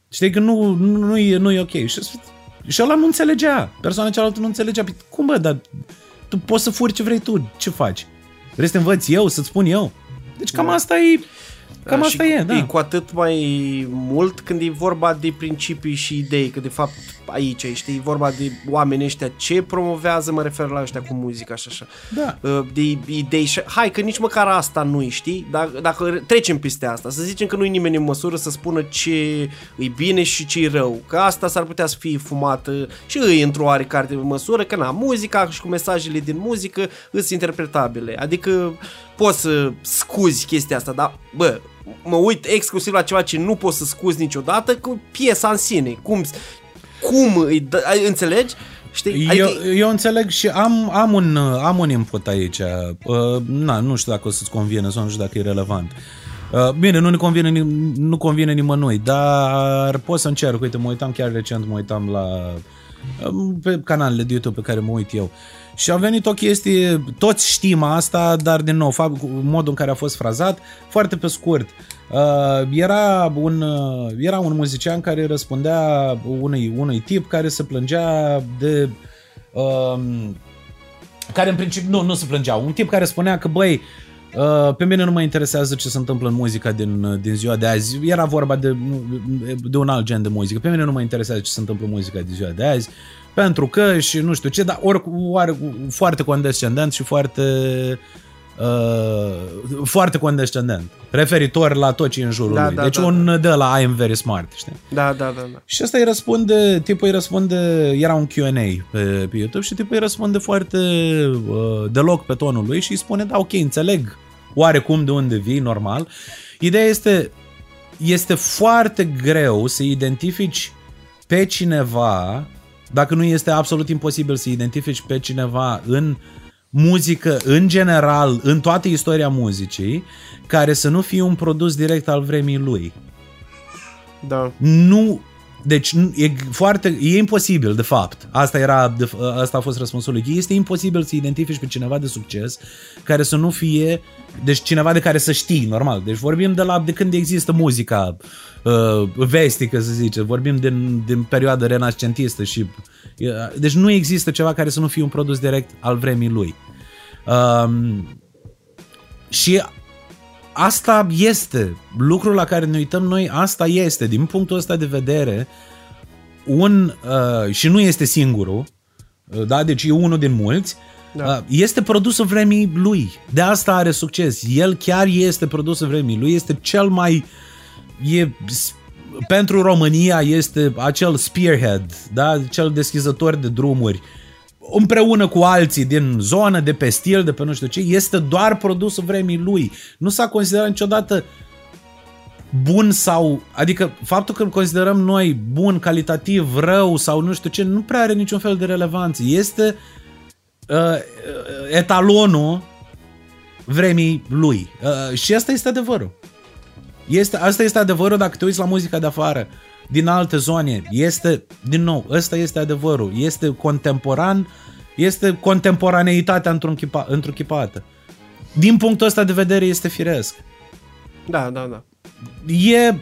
Știi că nu, nu, nu, e, nu e ok. Și, și ăla nu înțelegea, persoana cealaltă nu înțelegea. Păi, cum bă, dar tu poți să furi ce vrei tu, ce faci? Vrei să te învăț eu, să-ți spun eu? Deci cam da. asta e Cam asta și e, da. E cu atât mai mult când e vorba de principii și idei, că de fapt aici, știi, e vorba de oamenii ăștia ce promovează, mă refer la ăștia cu muzica și așa. Da. Uh, de idei și... Hai, că nici măcar asta nu știi? Dacă, dacă trecem peste asta, să zicem că nu e nimeni în măsură să spună ce e bine și ce e rău, că asta s-ar putea să fie fumată și îi într-o oarecare măsură, că na, muzica și cu mesajele din muzică sunt interpretabile. Adică poți să scuzi chestia asta, dar, bă, mă uit exclusiv la ceva ce nu poți să scuzi niciodată cu piesa în sine. Cum, cum îi dă, înțelegi? Știi? Eu, adică... eu înțeleg și am, am, un, am un input aici. Uh, na, nu știu dacă o să-ți convine sau nu știu dacă e relevant. Uh, bine, nu ne convine, nu convine nimănui, dar pot să încerc. Uite, mă uitam chiar recent, mă uitam la uh, pe canalele de YouTube pe care mă uit eu. Și a venit o chestie, toți știm asta, dar din nou, modul în care a fost frazat, foarte pe scurt. Uh, era, un, uh, era un muzician care răspundea unui, unui tip care se plângea de... Uh, care în principiu, nu, nu se plângea, un tip care spunea că, băi, Uh, pe mine nu mă interesează ce se întâmplă în muzica din, din ziua de azi. Era vorba de, de un alt gen de muzică. Pe mine nu mă interesează ce se întâmplă în muzica din ziua de azi pentru că și nu știu ce, dar ori, ori foarte condescendent și foarte uh, foarte condescendent, referitor la tot ce e în jurul da, lui. Da, deci da, un da. de la I am very smart, știi? Da, da, da, da. Și ăsta îi răspunde, tipul îi răspunde, era un Q&A pe, pe YouTube și tipul îi răspunde foarte uh, deloc pe tonul lui și îi spune, da, ok, înțeleg oarecum de unde vii, normal. Ideea este, este foarte greu să identifici pe cineva dacă nu este absolut imposibil să identifici pe cineva în muzică, în general, în toată istoria muzicii, care să nu fie un produs direct al vremii lui. Da. Nu deci e foarte, e imposibil, de fapt. Asta, era, de, asta a fost răspunsul lui. Este imposibil să identifici pe cineva de succes care să nu fie, deci cineva de care să știi, normal. Deci vorbim de la de când există muzica uh, vestică, să zice. Vorbim din, din perioada renascentistă și uh, deci nu există ceva care să nu fie un produs direct al vremii lui. Um, și asta este lucrul la care ne uităm noi, asta este, din punctul ăsta de vedere, un, uh, și nu este singurul, uh, da? deci e unul din mulți, da. uh, este produsul vremii lui. De asta are succes. El chiar este produsul vremii lui, este cel mai e pentru România este acel spearhead, da? cel deschizător de drumuri împreună cu alții din zonă, de pe stil, de pe nu știu ce, este doar produsul vremii lui. Nu s-a considerat niciodată bun sau... Adică faptul că îl considerăm noi bun, calitativ, rău sau nu știu ce, nu prea are niciun fel de relevanță. Este uh, etalonul vremii lui. Uh, și asta este adevărul. Este, asta este adevărul dacă te uiți la muzica de afară, din alte zone. Este, din nou, ăsta este adevărul. Este contemporan, este contemporaneitatea într-o Din punctul ăsta de vedere este firesc. Da, da, da. E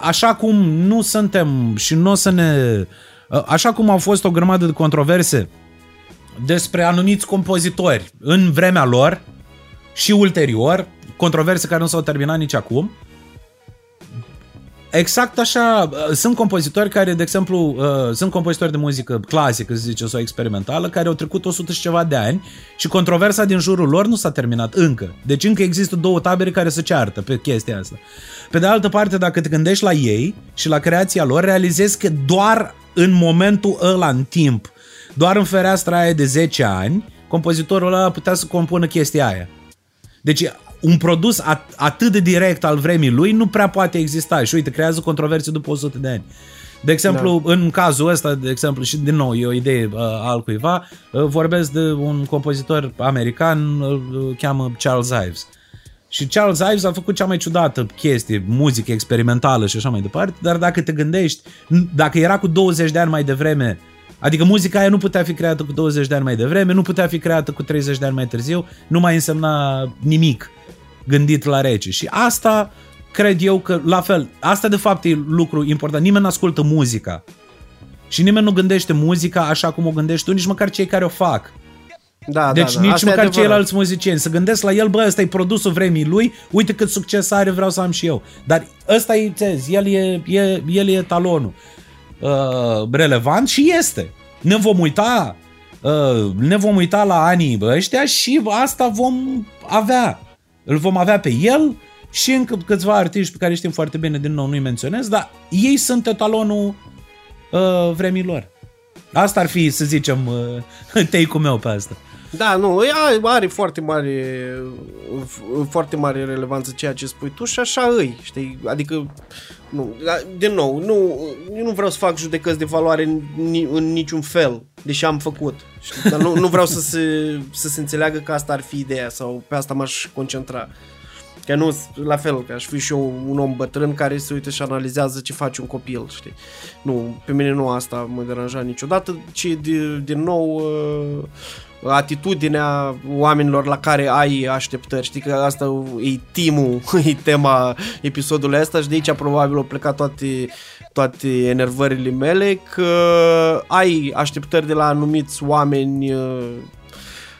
așa cum nu suntem și nu o să ne... Așa cum au fost o grămadă de controverse despre anumiți compozitori în vremea lor și ulterior, controverse care nu s-au terminat nici acum, Exact așa, sunt compozitori care, de exemplu, uh, sunt compozitori de muzică clasică, să zice, sau experimentală, care au trecut 100 și ceva de ani și controversa din jurul lor nu s-a terminat încă. Deci încă există două tabere care se ceartă pe chestia asta. Pe de altă parte, dacă te gândești la ei și la creația lor, realizezi că doar în momentul ăla, în timp, doar în fereastra aia de 10 ani, compozitorul ăla putea să compună chestia aia. Deci un produs at- atât de direct al vremii lui nu prea poate exista și uite, creează controverse după 100 de ani. De exemplu, da. în cazul ăsta, de exemplu, și din nou, e o idee uh, al cuiva, uh, vorbesc de un compozitor american, îl uh, cheamă Charles Ives. Și Charles Ives a făcut cea mai ciudată chestie, muzică experimentală și așa mai departe, dar dacă te gândești, dacă era cu 20 de ani mai devreme Adică muzica aia nu putea fi creată cu 20 de ani mai devreme, nu putea fi creată cu 30 de ani mai târziu, nu mai însemna nimic gândit la rece. Și asta cred eu că, la fel, asta de fapt e lucru important. Nimeni nu ascultă muzica. Și nimeni nu gândește muzica așa cum o gândești tu, nici măcar cei care o fac. Da, deci da, da. nici Asta măcar ceilalți muzicieni. Să gândesc la el, bă, ăsta e produsul vremii lui, uite cât succes are, vreau să am și eu. Dar ăsta e, țezi, el e, e, el e talonul uh, relevant și este. Ne vom uita uh, ne vom uita la anii ăștia și asta vom avea. Îl vom avea pe el și încă câțiva artiști pe care știm foarte bine, din nou nu-i menționez, dar ei sunt etalonul uh, vremilor. Asta ar fi, să zicem, uh, [laughs] take-ul meu pe asta. Da, nu, are foarte mare, foarte mare relevanță ceea ce spui tu și așa îi, știi? Adică, nu, din nou, nu, eu nu vreau să fac judecăți de valoare în, în niciun fel, deși am făcut. Știi? Dar nu, nu vreau să se, să se înțeleagă că asta ar fi ideea sau pe asta m-aș concentra. Că nu, la fel, că aș fi și eu un om bătrân care se uită și analizează ce face un copil, știi? Nu, pe mine nu asta mă deranja niciodată, ci de, din nou uh, atitudinea oamenilor la care ai așteptări. Știi că asta e timul, [laughs] e tema episodului ăsta și de aici probabil au plecat toate, toate enervările mele că ai așteptări de la anumiți oameni uh,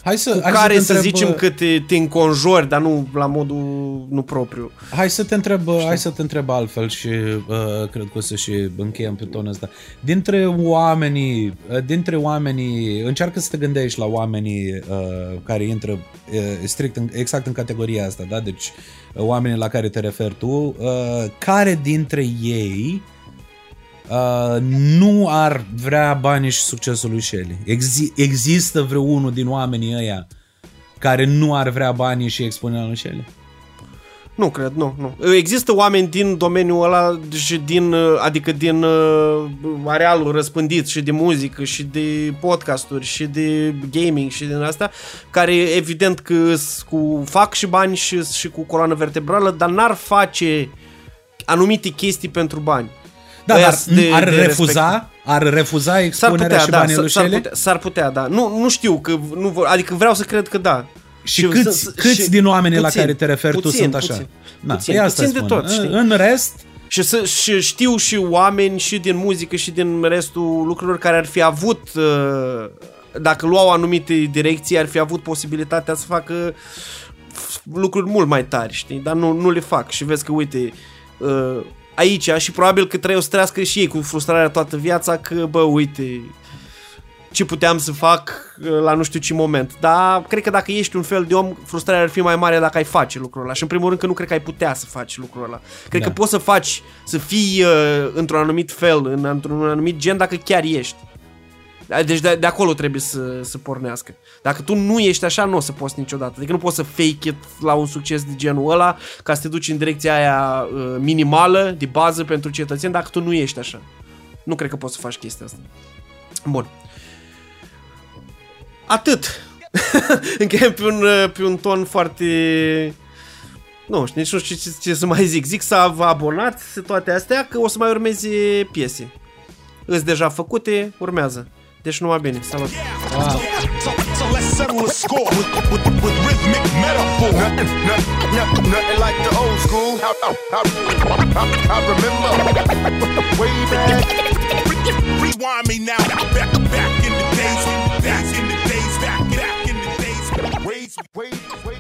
Hai să, cu hai care să, să întreb... zicem că te, te înconjori, dar nu la modul nu propriu. Hai să te întreb, Știi? hai să te întreb altfel și uh, cred că o să și încheiem pe tonul ăsta. Dintre oamenii, uh, dintre oamenii, încearcă să te gândești la oamenii uh, care intră uh, strict în, exact în categoria asta, da? Deci uh, oamenii la care te referi tu, uh, care dintre ei uh, nu ar vrea banii și succesul lui Shelley. Exi- există vreunul din oamenii ăia care nu ar vrea banii și expunerea lui Shelley? Nu cred, nu, nu. Există oameni din domeniul ăla și din, uh, adică din uh, arealul răspândit și de muzică și de podcasturi și de gaming și din asta, care evident că cu, fac și bani și, și cu coloană vertebrală, dar n-ar face anumite chestii pentru bani. Da, dar de, ar de refuza, respect. ar refuza expunerea putea, și da, banii lui s-ar putea, s-ar putea, da. Nu, nu știu, că nu, adică vreau să cred că da. Și, și câți, câți și din oamenii puțin, la care te referi puțin, tu sunt așa? Puțin, da, puțin, asta puțin de tot, știi? În rest... Și, să, și știu și oameni și din muzică și din restul lucrurilor care ar fi avut, uh, dacă luau anumite direcții, ar fi avut posibilitatea să facă lucruri mult mai tari, știi? Dar nu, nu le fac și vezi că, uite, uh, aici și probabil că trebuie să trăiască și ei cu frustrarea toată viața că, bă, uite, ce puteam să fac uh, la nu știu ce moment. Dar cred că dacă ești un fel de om, frustrarea ar fi mai mare dacă ai face lucrul ăla. Și în primul rând că nu cred că ai putea să faci lucrul ăla. Cred da. că poți să faci, să fii uh, într-un anumit fel, în, într-un anumit gen, dacă chiar ești. Deci de, de acolo trebuie să, să pornească. Dacă tu nu ești așa, nu o să poți niciodată. Adică nu poți să fake it la un succes de genul ăla ca să te duci în direcția aia uh, minimală, de bază pentru cetățeni, dacă tu nu ești așa. Nu cred că poți să faci chestia asta. Bun. Atât. [laughs] Încheiem pe un, uh, pe un ton foarte... Nu știu, nici nu știu ce, ce să mai zic. Zic să vă abonați toate astea, că o să mai urmeze piese. Îs deja făcute, urmează. Deci numai bine, salut! So, so let's settle the score with, with, with rhythmic metaphor. Nothing, nothing, nothing, nothing like the old school. I, I, I, I, remember way back. Rewind me now, back, back in the days, back in the days, back, back in the days, way, way